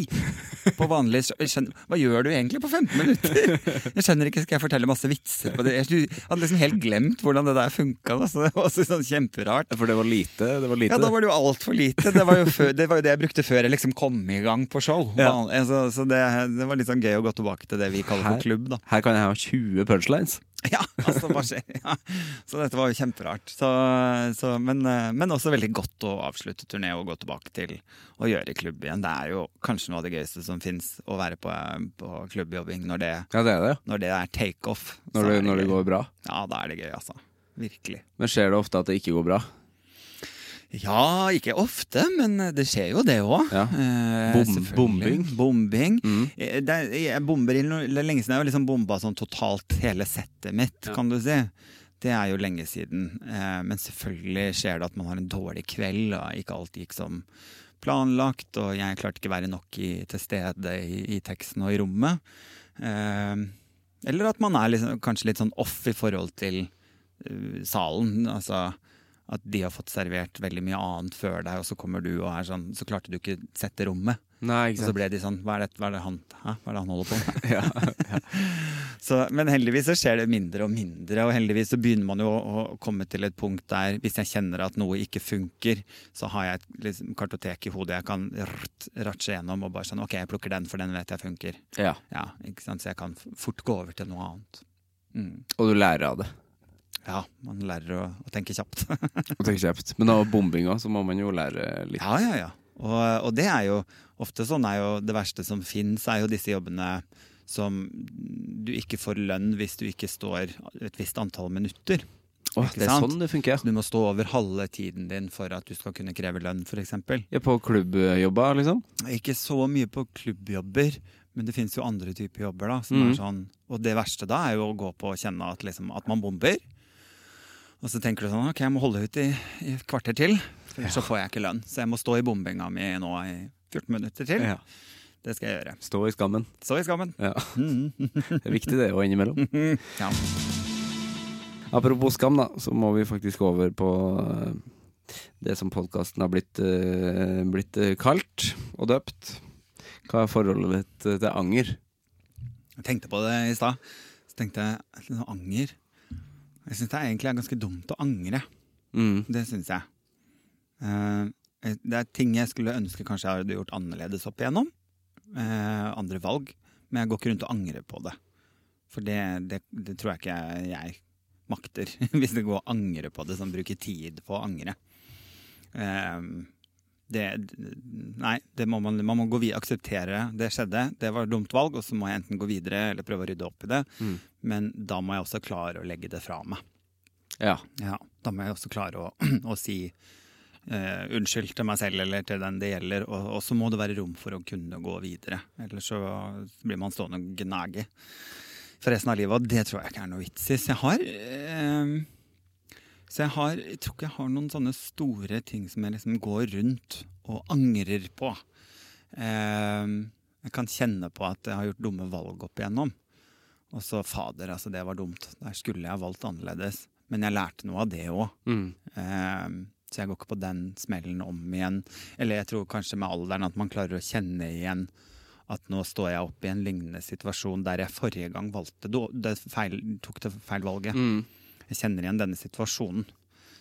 På vanlig skjønner, Hva gjør du egentlig på 15 minutter? Jeg skjønner ikke, Skal jeg fortelle masse vitser på det? Jeg hadde liksom helt glemt hvordan det der funka. Altså. Det var også sånn kjemperart. For det var lite. Det var lite. Ja, da var det jo altfor lite. Det var, jo før, det var jo det jeg brukte før jeg liksom kom i gang på show. Ja. Van- altså, så det, det var litt sånn gøy å gå tilbake til det vi kaller Her- for klubb, da. Her kan jeg ha 20 punchlines. Ja, altså, hva skjer? Ja. Så dette var jo kjemperart. Så, så, men, eh, men også veldig godt å avslutte turné og gå tilbake til å gjøre klubb igjen. Det er jo kanskje noe av det gøyeste som fins, å være på, på klubbjobbing når det, Ja, det er det. når det er takeoff. Når det, er når det går bra. Ja, da er det gøy, altså. Virkelig. Men skjer det ofte at det ikke går bra? Ja, ikke ofte, men det skjer jo det òg. Ja. Bom- bombing. Bombing. Mm. Eh, Det jeg bomber inn det er lenge siden. Jeg har liksom bomba sånn totalt hele settet mitt, Ja. kan du si. Det er jo lenge siden. Eh, men selvfølgelig skjer det at man har en dårlig kveld, og ikke alt gikk som planlagt, og jeg klarte ikke være nok i, til stede i, i teksten og i rommet. Eh, eller at man er liksom, kanskje litt sånn off i forhold til uh, salen. Altså at de har fått servert veldig mye annet før deg, og så kommer du og er sånn Så klarte du ikke sette rommet. Nei, Og så ble de sånn Hva er det, hva er det, han, hæ? Hva er det han holder på med? Ja, Så, men heldigvis så skjer det mindre og mindre, og heldigvis så begynner man jo å, å komme til et punkt der hvis jeg kjenner at noe ikke funker, så har jeg et liksom, kartotek i hodet jeg kan ratsje gjennom og bare sånn OK, jeg plukker den, for den vet jeg funker. ja. Ja, ikke sant? Så jeg kan fort gå over til noe annet. Mm. Og du lærer av det. Ja, man lærer å, å tenke kjapt. å tenke kjapt. Men av bombinga så må man jo lære litt. Ja, ja, ja. Og, og det er jo ofte sånn er jo det verste som fins, er jo disse jobbene som du ikke får lønn hvis du ikke står et visst antall minutter. Åh, det er sant? sånn det funker, Så du må stå over halve tiden din for at du skal kunne kreve lønn, f.eks. ja. På klubbjobber, liksom? Ikke så mye på klubbjobber, men det fins jo andre typer jobber. da som er sånn, Og det verste da er jo å gå på og kjenne at, liksom, at man bomber. Og så tenker du sånn OK, jeg må holde ut i, i et kvarter til, for ellers så får jeg ikke lønn. Så jeg må stå i bombinga mi nå i 14 minutter til. Ja. Det skal jeg gjøre. Stå i skammen. Stå i skammen. Ja. Det er viktig det òg innimellom. Ja. Apropos skam, da, så må vi faktisk over på eh, det som podkasten har blitt, eh, blitt eh, kalt og døpt. Hva er forholdet ditt til anger? Jeg tenkte på det i stad. Så tenkte jeg anger. Jeg syns det er egentlig er ganske dumt å angre. Mm. Det syns jeg. Eh, det er ting jeg skulle ønske kanskje jeg hadde gjort annerledes opp igjennom. Eh, andre valg. Men jeg går ikke rundt og angrer på det. For det, det, det tror jeg ikke jeg, jeg makter. Hvis det går å angre på det, som bruker tid på å angre. Eh, det, nei, det må man, man må gå videre, akseptere det skjedde. Det var et dumt valg, og så må jeg enten gå videre eller prøve å rydde opp i det. Mm. Men da må jeg også klare å legge det fra meg. Ja. Ja, da må jeg også klare å, å si eh, unnskyld til meg selv eller til den det gjelder. Og, og så må det være rom for å kunne gå videre. Ellers så blir man stående og gnage for resten av livet. Og det tror jeg ikke er noe vits i. Så jeg har eh, Så jeg har Jeg tror ikke jeg har noen sånne store ting som jeg liksom går rundt og angrer på. Eh, jeg kan kjenne på at jeg har gjort dumme valg opp igjennom. Og så fader, altså det var dumt. Der skulle jeg valgt annerledes. Men jeg lærte noe av det òg. Mm. Eh, så jeg går ikke på den smellen om igjen. Eller jeg tror kanskje med alderen at man klarer å kjenne igjen at nå står jeg oppe i en lignende situasjon der jeg forrige gang valgte det, det feil, tok det feil valget. Mm. Jeg kjenner igjen denne situasjonen.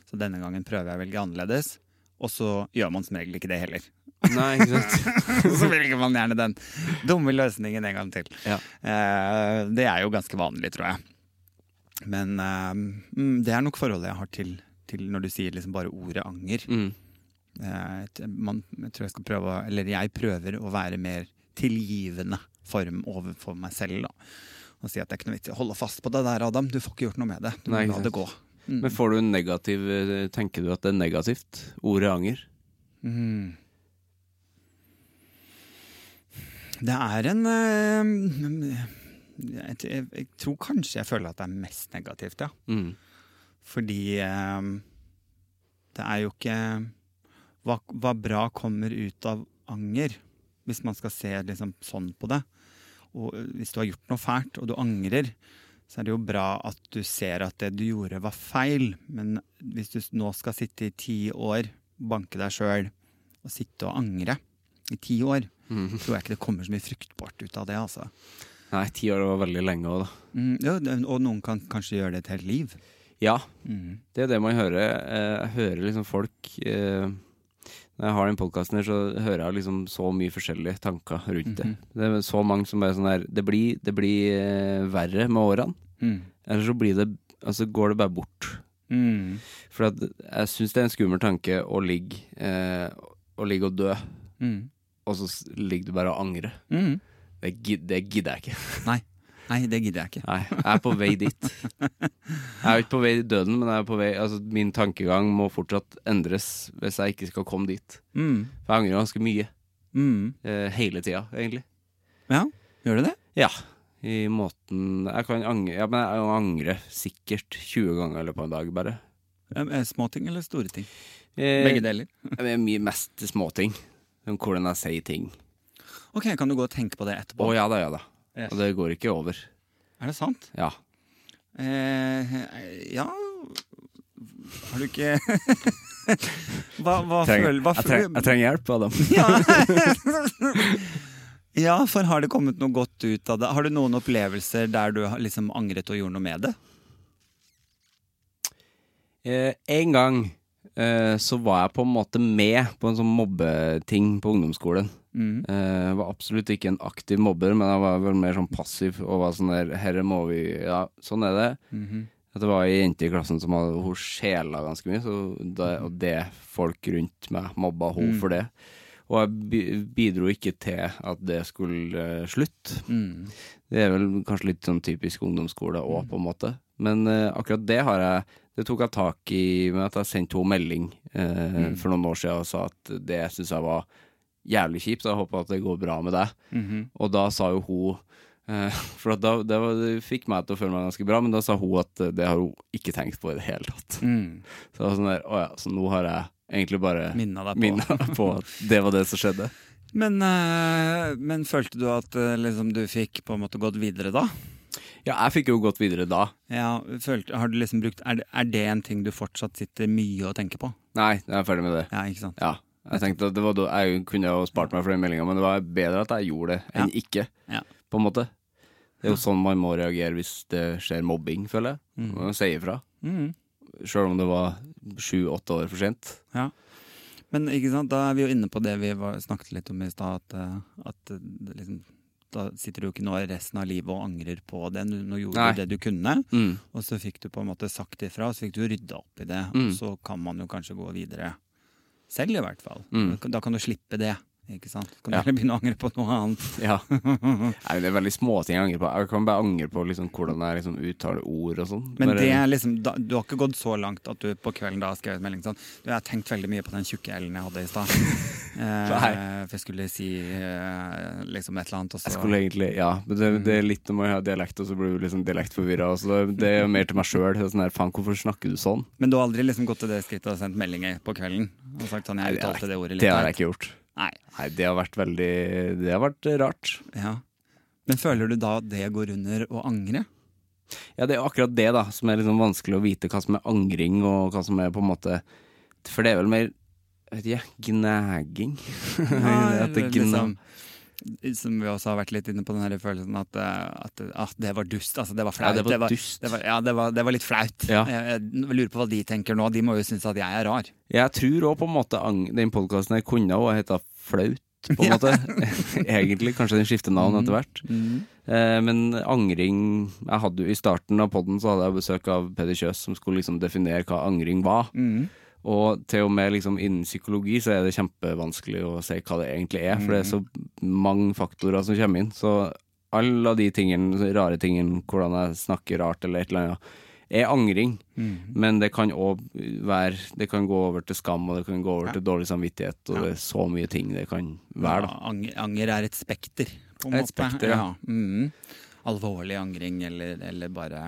Så denne gangen prøver jeg å velge annerledes. Og så gjør man som regel ikke det heller. Nei, ikke sant? så velger man gjerne den dumme løsningen en gang til. Ja. Eh, det er jo ganske vanlig, tror jeg. Men eh, mm, det er nok forholdet jeg har til, til når du sier liksom bare ordet anger. Mm. Eh, man, jeg tror jeg skal prøve, eller jeg prøver å være mer tilgivende form overfor meg selv. Da. Og si at det er ikke noe vits i å holde fast på det der, Adam. Du får ikke gjort noe med det. Du må Nei, la det gå. Mm. Men får du en negativ eh, Tenker du at det er negativt? Ordet anger? Mm. Det er en øh, jeg, jeg, jeg tror kanskje jeg føler at det er mest negativt, ja. Mm. Fordi øh, det er jo ikke hva, hva bra kommer ut av anger, hvis man skal se liksom sånn på det. Og hvis du har gjort noe fælt, og du angrer, så er det jo bra at du ser at det du gjorde, var feil. Men hvis du nå skal sitte i ti år, banke deg sjøl og sitte og angre i ti år, Mm. tror jeg ikke det kommer så mye fruktbart ut av det, altså. Nei, ti år var veldig lenge òg, da. Mm, ja, og noen kan kanskje gjøre det et helt liv. Ja, Mm. det er det man hører. Eh, Jeg hører liksom folk eh, Når jeg har den podkasten her, så hører jeg liksom så mye forskjellige tanker rundt det. -hmm. Det er så mange som er sånn her Det blir, det blir eh, verre med årene. Mm. Eller så blir det Altså går det bare bort. Mm. For at jeg syns det er en skummel tanke å ligge eh, Å ligge og dø, Mm. og så ligger du bare og angrer. Mm. Det, det gidder jeg ikke. Nei. Nei, det gidder jeg ikke. Nei, jeg er på vei dit. Jeg er jo ikke på vei til døden, men jeg er på vei Altså, min tankegang må fortsatt endres hvis jeg ikke skal komme dit. Mm. For jeg angrer ganske mye. Mm. Eh, hele tida, egentlig. Ja, gjør du det? Ja. I måten Jeg kan angre Ja, men jeg angrer sikkert 20 ganger i løpet av en dag, bare. Eh, Småting eller store ting? Eh, Begge deler. Det er mye mest småting. Om hvordan jeg sier ting. Ok, Kan du gå og tenke på det Å oh, ja da, ja da. Yes. Og det går ikke over. Er det sant? Ja. Eh, ja Har du ikke Hva, hva føler hva jeg, treng, føler- jeg trenger hjelp, Adam. Ja. ja, for har det kommet noe godt ut av det? Har du noen opplevelser der du har liksom angret og gjorde noe med det? Eh, en gang eh, så var jeg på en måte med på en sånn mobbeting på ungdomsskolen. Mm. Uh, var absolutt ikke en aktiv mobber, men jeg var vel mer sånn passiv og var sånn der Herre må vi Ja, sånn er det. Mhm. At det var ei jente i klassen som hadde hun sjela ganske mye, så det, og det folk rundt meg mobba hun Mm. for det. Og jeg bidro ikke til at det skulle uh, slutte. Mm. Det er vel kanskje litt sånn typisk ungdomsskole òg, på en måte. Men uh, akkurat det har jeg Det tok jeg tak i med at jeg sendte henne melding eh, for noen år siden og sa at det syns jeg var jævlig kjipt, og jeg håper at det går bra med deg. Mhm. Og da sa jo hun eh, For at da, det, var, det fikk meg til å føle meg ganske bra, men da sa hun at eh, det har hun ikke tenkt på i det hele tatt. Mm. Så det var sånn der, å ja, så nå har jeg egentlig bare Minna deg på. på at det var det som skjedde. Men, eh, men følte du at liksom, du fikk på en måte gått videre da? Ja, jeg fikk jo gått videre da. Ja, følte, har du liksom brukt, er, det, er det en ting du fortsatt sitter mye og tenker på? Nei, jeg er ferdig med det. Ja, ikke sant? Ja. Jeg tenkte at det var Jeg kunne jo spart meg for den meldinga, men det var bedre at jeg gjorde det enn Ja. ikke. Ja. På en måte. Det er jo sånn man må reagere hvis det skjer mobbing, føler jeg. Man må si ifra. Mm. Sjøl om det var sju-åtte år for sent. Ja. Men da er vi jo inne på det vi var, snakket litt om i stad, at, eh, at eh, liksom, da sitter du jo ikke nå resten av livet og angrer på det. Nå nå gjorde Nei. du det du kunne, Mm. og så fikk du på en måte sagt ifra, og så fikk du rydda opp i det. Mm. Og så kan man jo kanskje gå videre selv, i hvert fall. Mm. Da kan du slippe det. Ikke sant? Så kan du Ja. heller begynne å angre på noe annet. Ja. Nei, det er veldig småting jeg angrer på. Jeg kan bare angre på liksom hvordan jeg liksom uttaler ord og sånn. Men det er liksom, da, du har ikke gått så langt at du på kvelden da har skrevet melding sånn Du, jeg har tenkt veldig mye på den tjukke L-en jeg hadde i stad. Eh, for jeg skulle si eh, liksom et eller annet, og så Jeg skulle egentlig, ja, men det, det er litt når man har dialekt, og så blir du liksom dialektforvirra. Det er jo mer til meg sjøl. Sånn her, faen, hvorfor snakker du sånn? Men du har aldri liksom gått til det skrittet og sendt meldinger på kvelden? Og sagt sånn, jeg uttalte det ordet litt Det har jeg ikke gjort. Nei. Nei, det har vært veldig Det har vært rart. Ja. Men føler du da at det går under å angre? Ja, det er akkurat det da som er liksom vanskelig å vite hva som er angring, og hva som er på en måte For det er vel mer jeg vet ikke, gnaging. At det gna- liksom, som vi også har vært litt inne på den følelsen at, eh, at, at det var dust. Altså, det var Ja, flaut. det var dust. Det var, ja, det var, det var litt flaut. Ja. Jeg, jeg lurer på hva de tenker nå. De må jo synes at jeg er rar. Jeg tror òg på en måte den podkasten her kunne òg heta Flaut, på en måte. Egentlig. Kanskje den skifter navn etter hvert. Eh, men angring jeg hadde jo I starten av podden så hadde jeg besøk av Peder Kjøs, som skulle liksom definere hva angring var. Mm. Og til og med liksom innen psykologi så er det kjempevanskelig å si hva det egentlig er, for det er så mange faktorer som kommer inn. Så alle de tingene, rare tingene, hvordan jeg snakker rart eller et eller annet, er angring. Mm. Men det kan òg være Det kan gå over til skam, og det kan gå over Ja. til dårlig samvittighet, og Ja. det er så mye ting det kan være. Ja, anger, anger er et spekter, på en Et måte. spekter, ja. Mm. Alvorlig angring eller, eller bare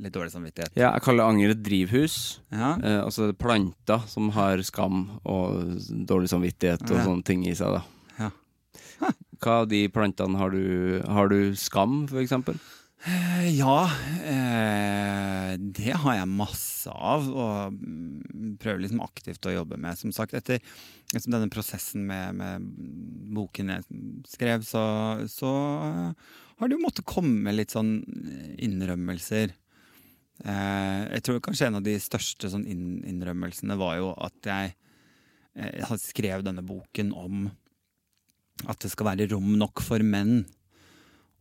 litt dårlig samvittighet. Ja, jeg kaller anger et drivhus. Ja. Eh, altså er planter som har skam og dårlig samvittighet og Ja. sånne ting i seg, da. Ja. Hva av de plantene har du Har du skam, for eksempel? Eh, Ja, eh, det har jeg masse av, og prøver liksom aktivt å jobbe med. Som sagt, etter liksom denne prosessen med, med boken jeg skrev, så, så har det jo måttet komme litt sånn innrømmelser. Eh, jeg tror kanskje en av de største sånn inn, innrømmelsene var jo at jeg, eh, jeg skrevet denne boken om at det skal være rom nok for menn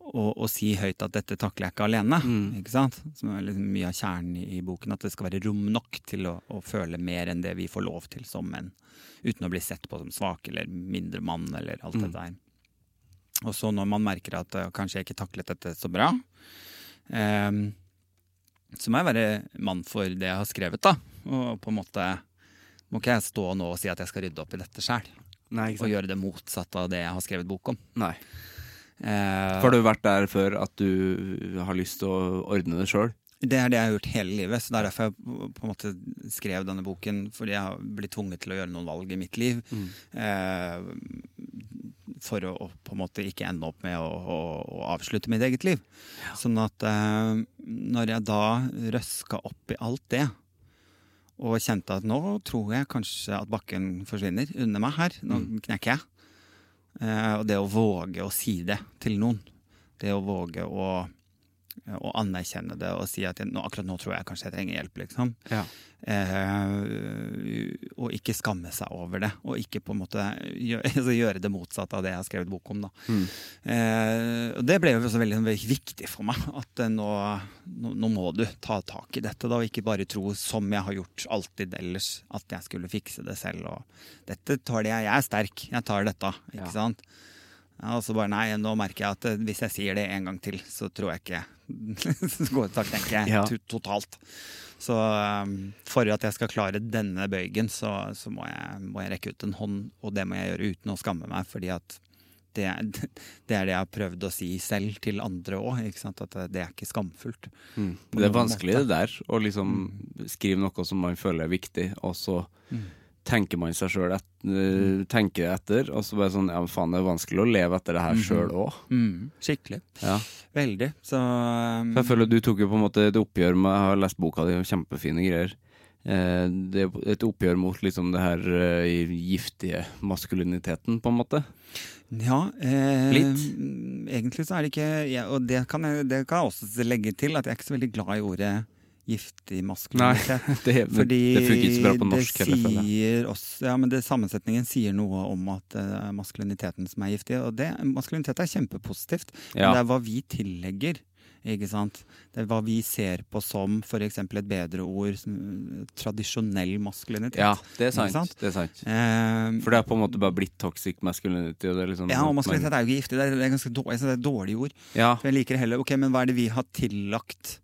å, å si høyt at dette takler jeg ikke alene. Mm. Ikke sant? Som er liksom mye av kjernen i, i boken. At det skal være rom nok til å, å føle mer enn det vi får lov til som menn. Uten å bli sett på som svak eller mindre mann eller alt Mm. det her. Og så når man merker at eh, kanskje jeg ikke taklet dette så bra, eh, så må jeg være mann for det jeg har skrevet, da. Og på en måte må ikke jeg stå nå og si at jeg skal rydde opp i dette sjæl. Og gjøre det motsatte av det jeg har skrevet bok om. Nei. Eh, Har du vært der før at du har lyst til å ordne det sjøl? Det er det jeg har gjort hele livet. så Det er derfor jeg på en måte skrev denne boken. Fordi jeg har blitt tvunget til å gjøre noen valg i mitt liv. Eh, for å, på en måte ikke ende opp med å, å, å avslutte mitt eget liv. Sånn at eh, når jeg da røska opp i alt det, Og kjente at nå tror jeg kanskje at bakken forsvinner under meg her. Nå knekker jeg. Eh, og det å våge å si det til noen, det å våge å, å anerkjenne det og si at jeg, nå, akkurat nå tror jeg kanskje jeg trenger hjelp, liksom. Ja. Eh, og ikke skamme seg over det, og ikke på en måte gjøre, altså gjøre det motsatte av det jeg har skrevet bok om. da. Mm. Eh, og det ble jo også veldig, veldig viktig for meg, at eh, nå, nå, nå må du ta tak i dette, da, og ikke bare tro, som jeg har gjort alltid ellers, at jeg skulle fikse det selv. og dette tar det jeg, jeg er sterk, jeg tar dette, ikke Ja. sant? Ja, og så bare nei, nå merker jeg at eh, hvis jeg sier det en gang til, så tror jeg ikke Går det tenker jeg Ja. totalt. Så um, for at jeg skal klare denne bøygen, så, så må, jeg, må jeg rekke ut en hånd, og det må jeg gjøre uten å skamme meg, fordi at det, det er det jeg har prøvd å si selv til andre òg. At det, er ikke skamfullt. Mm. Det er vanskelig måte. det der, å liksom skrive noe som man føler er viktig, og så tenker man seg sjøl et, eh, tenker etter, og så bare sånn Ja, men faen, det er vanskelig å leve etter det her sjøl òg. Mm, skikkelig. Ja. Veldig. Så um, jeg føler du tok jo på en måte et oppgjør med Jeg har lest boka di, kjempefine greier. Eh, det er et oppgjør mot liksom det her eh, giftige maskuliniteten, på en måte. Ja, eh, Litt. Egentlig så er det ikke ja, Og det kan, jeg, det kan jeg også legge til, at jeg er ikke så veldig glad i ordet giftig maskulinitet. det, Fordi det funker ikke så bra på norsk det heller, sier også, ja, men det Sammensetningen sier noe om at det er maskuliniteten som er giftig. Og det, maskulinitet er kjempepositivt, men Ja. det er hva vi tillegger. Ikke sant? Det er hva vi ser på som f.eks. et bedre ord, som, tradisjonell maskulinitet. Ja, det er sant. sant? Det er sant. Eh, For det er på en måte bare blitt toxic masculinity. Og det liksom ja, og maskulinitet er jo ikke giftig. Det er, det er ganske dårlig, det er et dårlig ord. Ja. Jeg liker det heller. Ok, Men hva er det vi har tillagt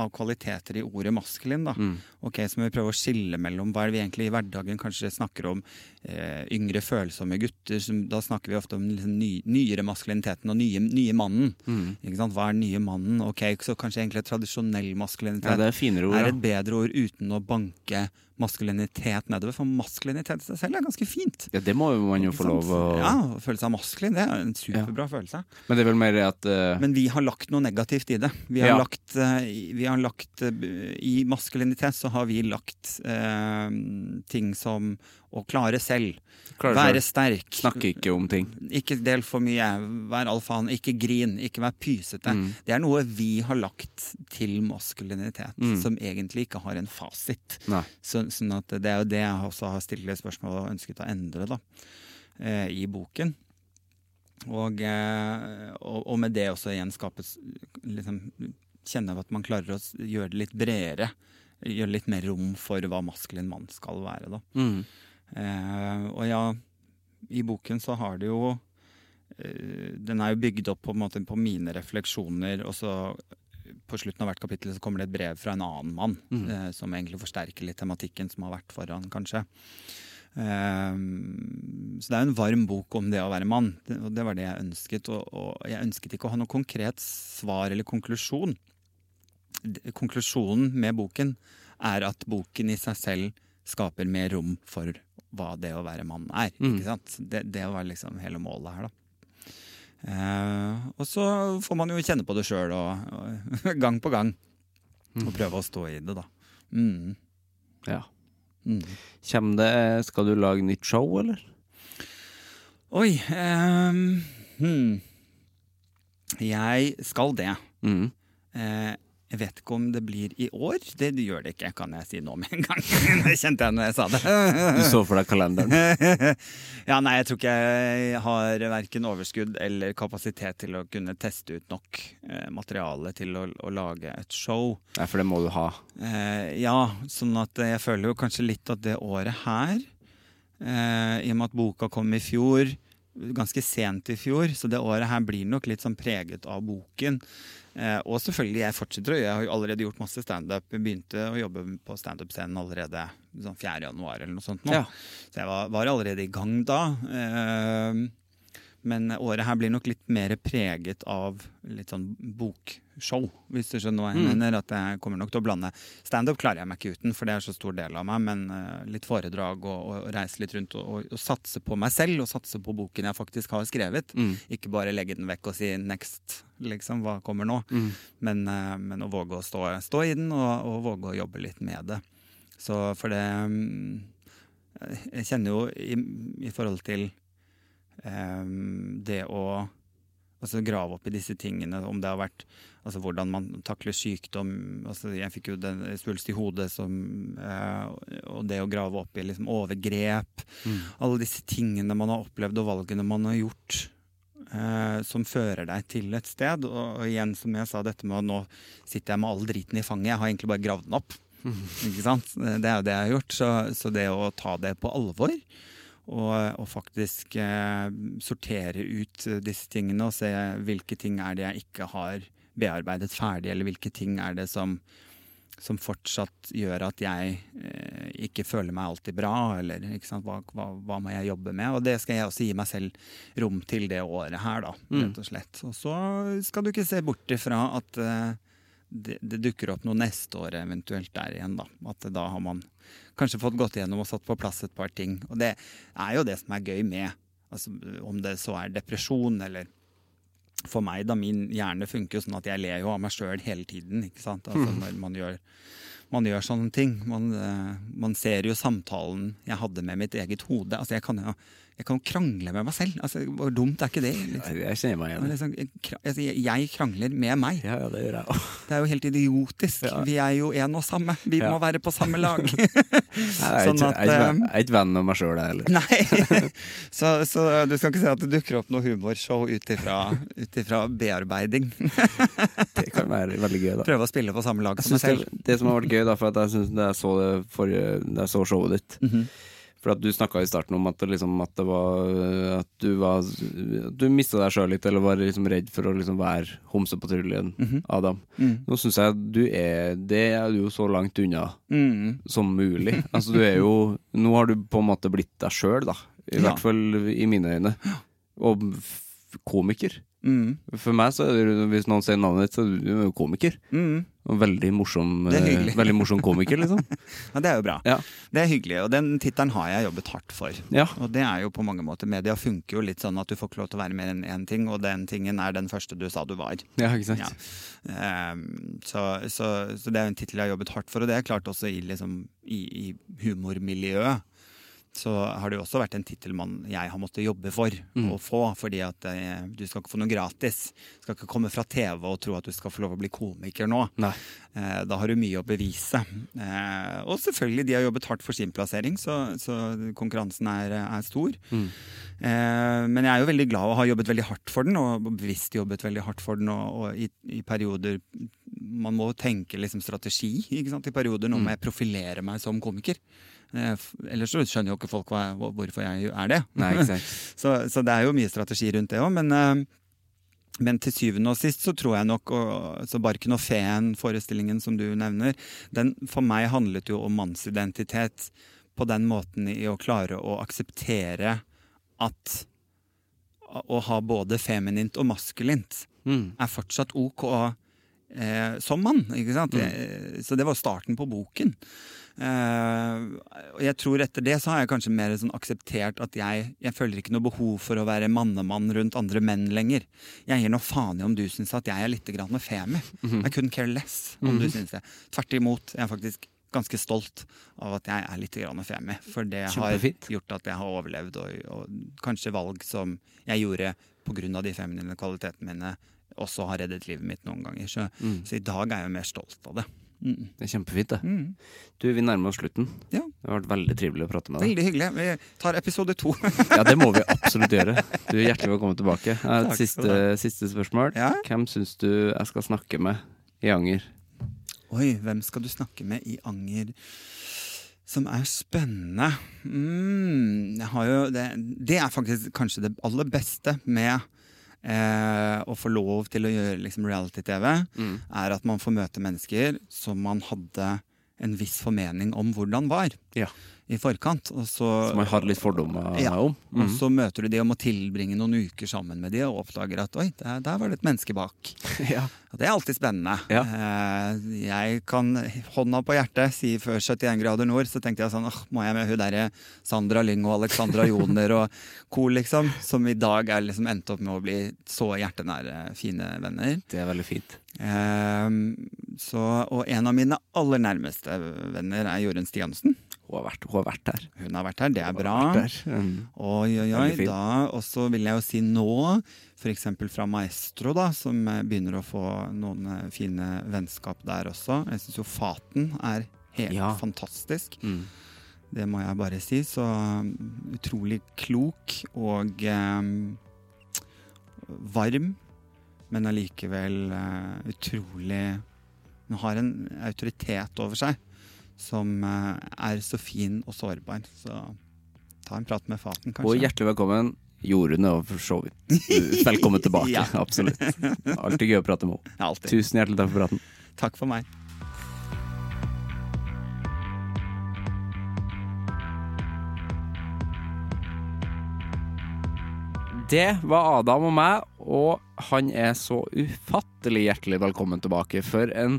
av kvaliteter i ordet maskulin, da? Mm. Ok, Så må vi prøve å skille mellom hva er det vi egentlig i hverdagen kanskje snakker om. Eh, yngre, følsomme gutter. Som, da snakker vi ofte om liksom ny, nyere maskuliniteten og nye, nye mannen. Mm. Ikke sant? Hva er den nye mannen? Ok, Så kanskje egentlig tradisjonell maskulinitet ja, det er ord. er et bedre ord uten å banke maskulinitet nedover. For maskulinitet i seg selv er ganske fint. ja, det må jo man jo få lov å Ja, følelse føle seg maskulin, det er en superbra følelse. Men det er vel mer at uh... Men vi har lagt noe negativt i det. Vi har Ja. lagt, uh, vi har lagt uh, I maskulinitet så har vi lagt ting som å klare selv. Klare være sterk. Snakke ikke om ting. Ikke del for mye. Vær alfaen. Ikke grin. Ikke vær pysete. Mm. Det er noe vi har lagt til maskulinitet, Mm. som egentlig ikke har en fasit. Så, sånn at det er jo det jeg også har stilt spørsmål og ønsket å endre da, eh, i boken. Og, eh, og, og med det også igjen skapes liksom, Kjenne at man klarer å gjøre det litt bredere. Gjøre litt mer rom for hva maskulin mann skal være. da. Mm. Eh, og ja, i boken så har det jo eh, Den er jo bygd opp på, på mine refleksjoner, og så på slutten av hvert kapittel så kommer det et brev fra en annen mann, Mm. eh, som egentlig forsterker litt tematikken som har vært foran, kanskje. Eh, så det er jo en varm bok om det å være mann, det, og det var det jeg ønsket. Og, og jeg ønsket ikke å ha noe konkret svar eller konklusjon. Konklusjonen med boken er at boken i seg selv skaper mer rom for hva det å være mann er. Mm. Ikke sant? Det, det var liksom hele målet her, da. Eh, og så får man jo kjenne på det sjøl, gang på gang. Og prøve å stå i det, da. Mm. Ja. Mm. Kjem det Skal du lage nytt show, eller? Oi ehm, hmm. Jeg skal det. Mm. Eh, jeg vet ikke om det blir i år. Det gjør det ikke, kan jeg si nå med en gang. det kjente jeg når jeg sa det. Du så for deg kalenderen? ja, nei, jeg tror ikke jeg har verken overskudd eller kapasitet til å kunne teste ut nok eh, materiale til å, å lage et show. Nei, for det må du ha. Eh, ja, sånn at jeg føler jo kanskje litt at det året her, eh, i og med at boka kom i fjor, ganske sent i fjor, så det året her blir nok litt sånn preget av boken. Eh, og selvfølgelig, jeg fortsetter, og jeg har jo allerede gjort masse standup. Begynte å jobbe på standup-scenen allerede sånn 4. januar eller noe sånt nå. Ja. Så jeg var, var allerede i gang da. Men året her blir nok litt mer preget av litt sånn bokshow, hvis du skjønner hva jeg Mm. mener. At jeg kommer nok til å blande Standup klarer jeg meg ikke uten, for det er så stor del av meg. Men uh, litt foredrag og, og, reise litt rundt og, og, og satse på meg selv, og satse på boken jeg faktisk har skrevet. Mm. Ikke bare legge den vekk og si 'next', liksom. Hva kommer nå? Mm. Men, uh, men å våge å stå, stå i den, og, våge å jobbe litt med det. Så for det um, Jeg kjenner jo i, i forhold til det å altså grave opp i disse tingene, om det har vært altså hvordan man takler sykdom altså Jeg fikk jo den svulst i hodet som eh, Og det å grave opp i liksom overgrep. Alle disse tingene man har opplevd, og valgene man har gjort. Eh, som fører deg til et sted. Og, og igjen, som jeg sa, dette med at nå sitter jeg med all driten i fanget. Jeg har egentlig bare gravd den opp. Ikke sant? Det er jo det jeg har gjort. Så, så det å ta det på alvor og, og faktisk eh, sortere ut disse tingene og se hvilke ting er det jeg ikke har bearbeidet ferdig, eller hvilke ting er det som, som fortsatt gjør at jeg eh, ikke føler meg alltid bra, eller? Hva, hva, hva må jeg jobbe med? Og det skal jeg også gi meg selv rom til det året her, da, rett og slett. Og så skal du ikke se bort ifra at eh, det, det dukker opp noe neste år eventuelt der igjen, da. At da har man kanskje fått gått igjennom og satt på plass et par ting. Og det er jo det som er gøy med, altså, om det så er depresjon eller for meg, da min hjerne funker jo sånn at jeg ler jo av meg sjøl hele tiden. ikke sant? Altså Når man gjør, man gjør sånne ting. Man, eh, man ser jo samtalen jeg hadde med mitt eget hode. Altså Jeg kan jo jeg kan krangle med meg selv. Altså Hvor dumt er ikke det? Liksom? Jeg kjenner meg igjen. Liksom, jeg jeg- jeg krangler med meg. Ja, ja, det gjør jeg også. Det er jo helt idiotisk. Vi er jo en og samme. Vi Ja. må være på samme lag. Jeg er Sånn at, jeg eh, jeg er ikke venn med meg sjøl, jeg heller. Nei. Så, så du skal ikke si at det dukker opp noe humorshow ut ifra, bearbeiding. Det kan være veldig gøy, da. Prøve å spille på samme lag som meg selv. det, det som har vært gøy, da, for at jeg syns jeg så det forrige jeg så showet ditt Mhm. For at du snakka i starten om at det, liksom, at det var At du var at Du mista deg sjøl litt, eller var liksom redd for å liksom være homsepatruljen, Mhm. Adam. Mm. Nå syns jeg du er Det er du jo så langt unna Mm. som mulig. Altså, du er jo Nå har du på en måte blitt deg sjøl, da. I Ja. hvert fall i mine øyne. Og komiker. Mm. For meg, så er det, hvis noen sier navnet ditt, så er du komiker. Mm. Veldig morsom, eh, veldig morsom komiker, liksom. Ja, det er jo bra. Ja. Det er hyggelig, og den tittelen har jeg jobbet hardt for. Ja. Og det er jo på mange måter Media funker jo litt sånn at du får ikke lov til å være mer enn én ting, og den tingen er den første du sa du var. ja, ikke sant. Ehm, så, så, så det er jo en tittel jeg har jobbet hardt for, og det er klart også i, liksom, i, i humormiljøet. Så har det jo også vært en tittel jeg har måttet jobbe for Mm. å få. Fordi at eh, du skal ikke få noe gratis. Du skal ikke komme fra TV og tro at du skal få lov å bli komiker nå. Nei. Eh, da har du mye å bevise. Eh, og selvfølgelig, de har jobbet hardt for sin plassering, så, så konkurransen er, er stor. Mm. Eh, men jeg er jo veldig glad og har jobbet veldig hardt for den, og bevisst jobbet veldig hardt for den. Og, og i, i perioder Man må tenke liksom strategi. Ikke sant? I perioder nå må jeg profilere meg som komiker. Eh, ellers så skjønner jo ikke folk hva, hvorfor jeg er det. Nei, så, så det er jo mye strategi rundt det òg, men eh, men til syvende og sist så tror jeg nok og, så Barken og Feen-forestillingen som du nevner, den for meg handlet jo om mannsidentitet på den måten i å klare å akseptere at å ha både feminint og maskulint Mm. er fortsatt ok eh, som mann. ikke sant? Mm. Så det var starten på boken. Eh, og jeg tror etter det så har jeg kanskje mer sånn akseptert at jeg, jeg føler ikke noe behov for å være mannemann rundt andre menn lenger. Jeg gir noe faen i om du syns at jeg er litt grann femi. I couldn't care less om du syns det. Tvert imot. Jeg er faktisk ganske stolt av at jeg er litt grann femi. For det har gjort at jeg har overlevd, og, og kanskje valg som jeg gjorde pga. de feminine kvalitetene mine, også har reddet livet mitt noen ganger. Så, så i dag er jeg mer stolt av det. Mm. Det er kjempefint, det. Mm. Du, vi nærmer oss slutten. Ja. Det har vært veldig trivelig å prate med deg. Veldig hyggelig. Vi tar episode to. Ja, det må vi absolutt gjøre. Du er hjertelig velkommen tilbake. Jeg har et siste, siste spørsmål. Ja? Hvem syns du jeg skal snakke med i Anger? Oi, hvem skal du snakke med i Anger som er spennende? Mm, jo det, det er faktisk kanskje det aller beste med eh, å få lov til å gjøre liksom, reality-TV, er at man får møte mennesker som man hadde en viss formening om hvordan var. Ja. i forkant. Og så, Som man har litt fordommer Ja. om. og Mhm. så møter du de og må tilbringe noen uker sammen med de og oppdager at oi, der, der var det et menneske bak. ja. Og det er alltid spennende. Eh, jeg kan hånda på hjertet si før 71 grader nord, så tenkte jeg sånn åh, må jeg med hun derre Sandra Lyng og Alexandra Joner og co., liksom, som i dag er liksom endt opp med å bli så hjertenære, fine venner. Det er veldig fint. Um, så, og en av mine aller nærmeste venner er Jorunn Stiansen. Hun har vært, hun har vært her. Hun har vært her, det er bra. Mm. Oi, oi, oi. Og så vil jeg jo si nå, f.eks. fra Maestro, da, som eh, begynner å få noen eh, fine vennskap der også. Jeg syns jo Faten er helt Ja. fantastisk. Mm. Det må jeg bare si. Så um, utrolig klok og eh, varm, men allikevel eh, utrolig Hun har en autoritet over seg som uh, er så fin og sårbar. Så ta en prat med Faten, Og hjertelig velkommen. Jorunn og for så vidt velkommen tilbake. Ja. Absolutt. Alltid gøy å prate med henne. Tusen hjertelig takk for praten. Takk for meg. Det var Adam og meg, og han er så ufattelig hjertelig velkommen tilbake. For en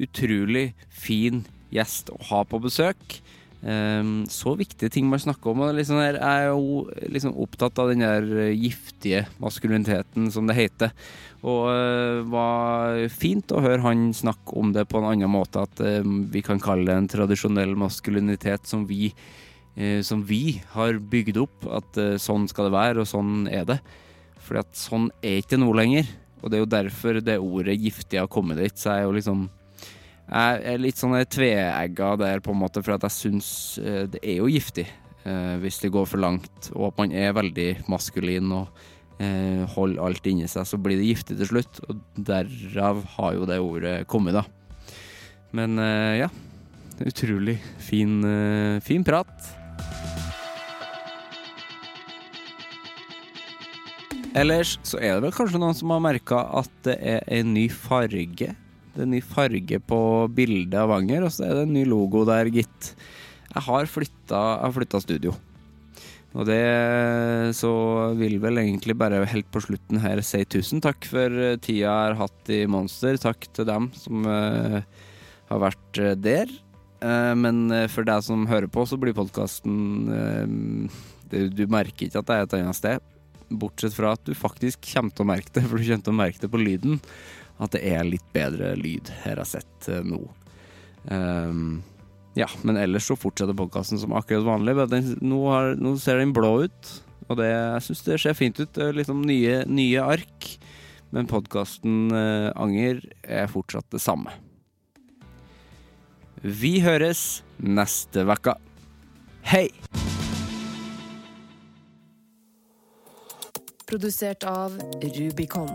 utrolig fin gjest å ha på besøk. Ehm, så viktige ting man snakker om. Og liksom jeg er jo liksom opptatt av den der giftige maskuliniteten, som det heter. Og det var fint å høre han snakke om det på en annen måte. At eh, vi kan kalle det en tradisjonell maskulinitet som vi eh, som vi har bygd opp, at eh, sånn skal det være, og sånn er det. Fordi at sånn er ikke det nå lenger. Og det er jo derfor det ordet giftig har kommet dit. Så jeg er jo liksom Jeg er litt sånn tveegga der, på en måte, for jeg syns eh, det er jo giftig eh, hvis det går for langt, og at man er veldig maskulin og eh, holder alt inni seg, så blir det giftig til slutt. Og derav har jo det ordet kommet, da. Men ja. Utrolig fin, fin prat. Ellers så er det vel kanskje noen som har merka at det er en ny farge. Det er ny farge på bildet av Anger, og så er det en ny logo der, gitt. Jeg har flytta, studio. Og det så vil vel egentlig bare helt på slutten her si tusen takk for tida jeg har hatt i Monster. Takk til dem som uh, har vært eh, der. Uh, men for deg som hører på, så blir podkasten Du merker ikke at det er et annet sted. Bortsett fra at du faktisk kommer til å merke det, for du kommer til å merke det på lyden. At det er litt bedre lyd her jeg har sett eh, nå. Um, ja, men ellers så fortsetter podkasten som akkurat vanlig. Den, nå, har, nå ser den blå ut, og det, jeg syns det ser fint ut. Det er liksom nye, nye ark. Men podkasten eh, Anger er fortsatt det samme. Vi høres neste uke. Hei! Produsert av Rubicon.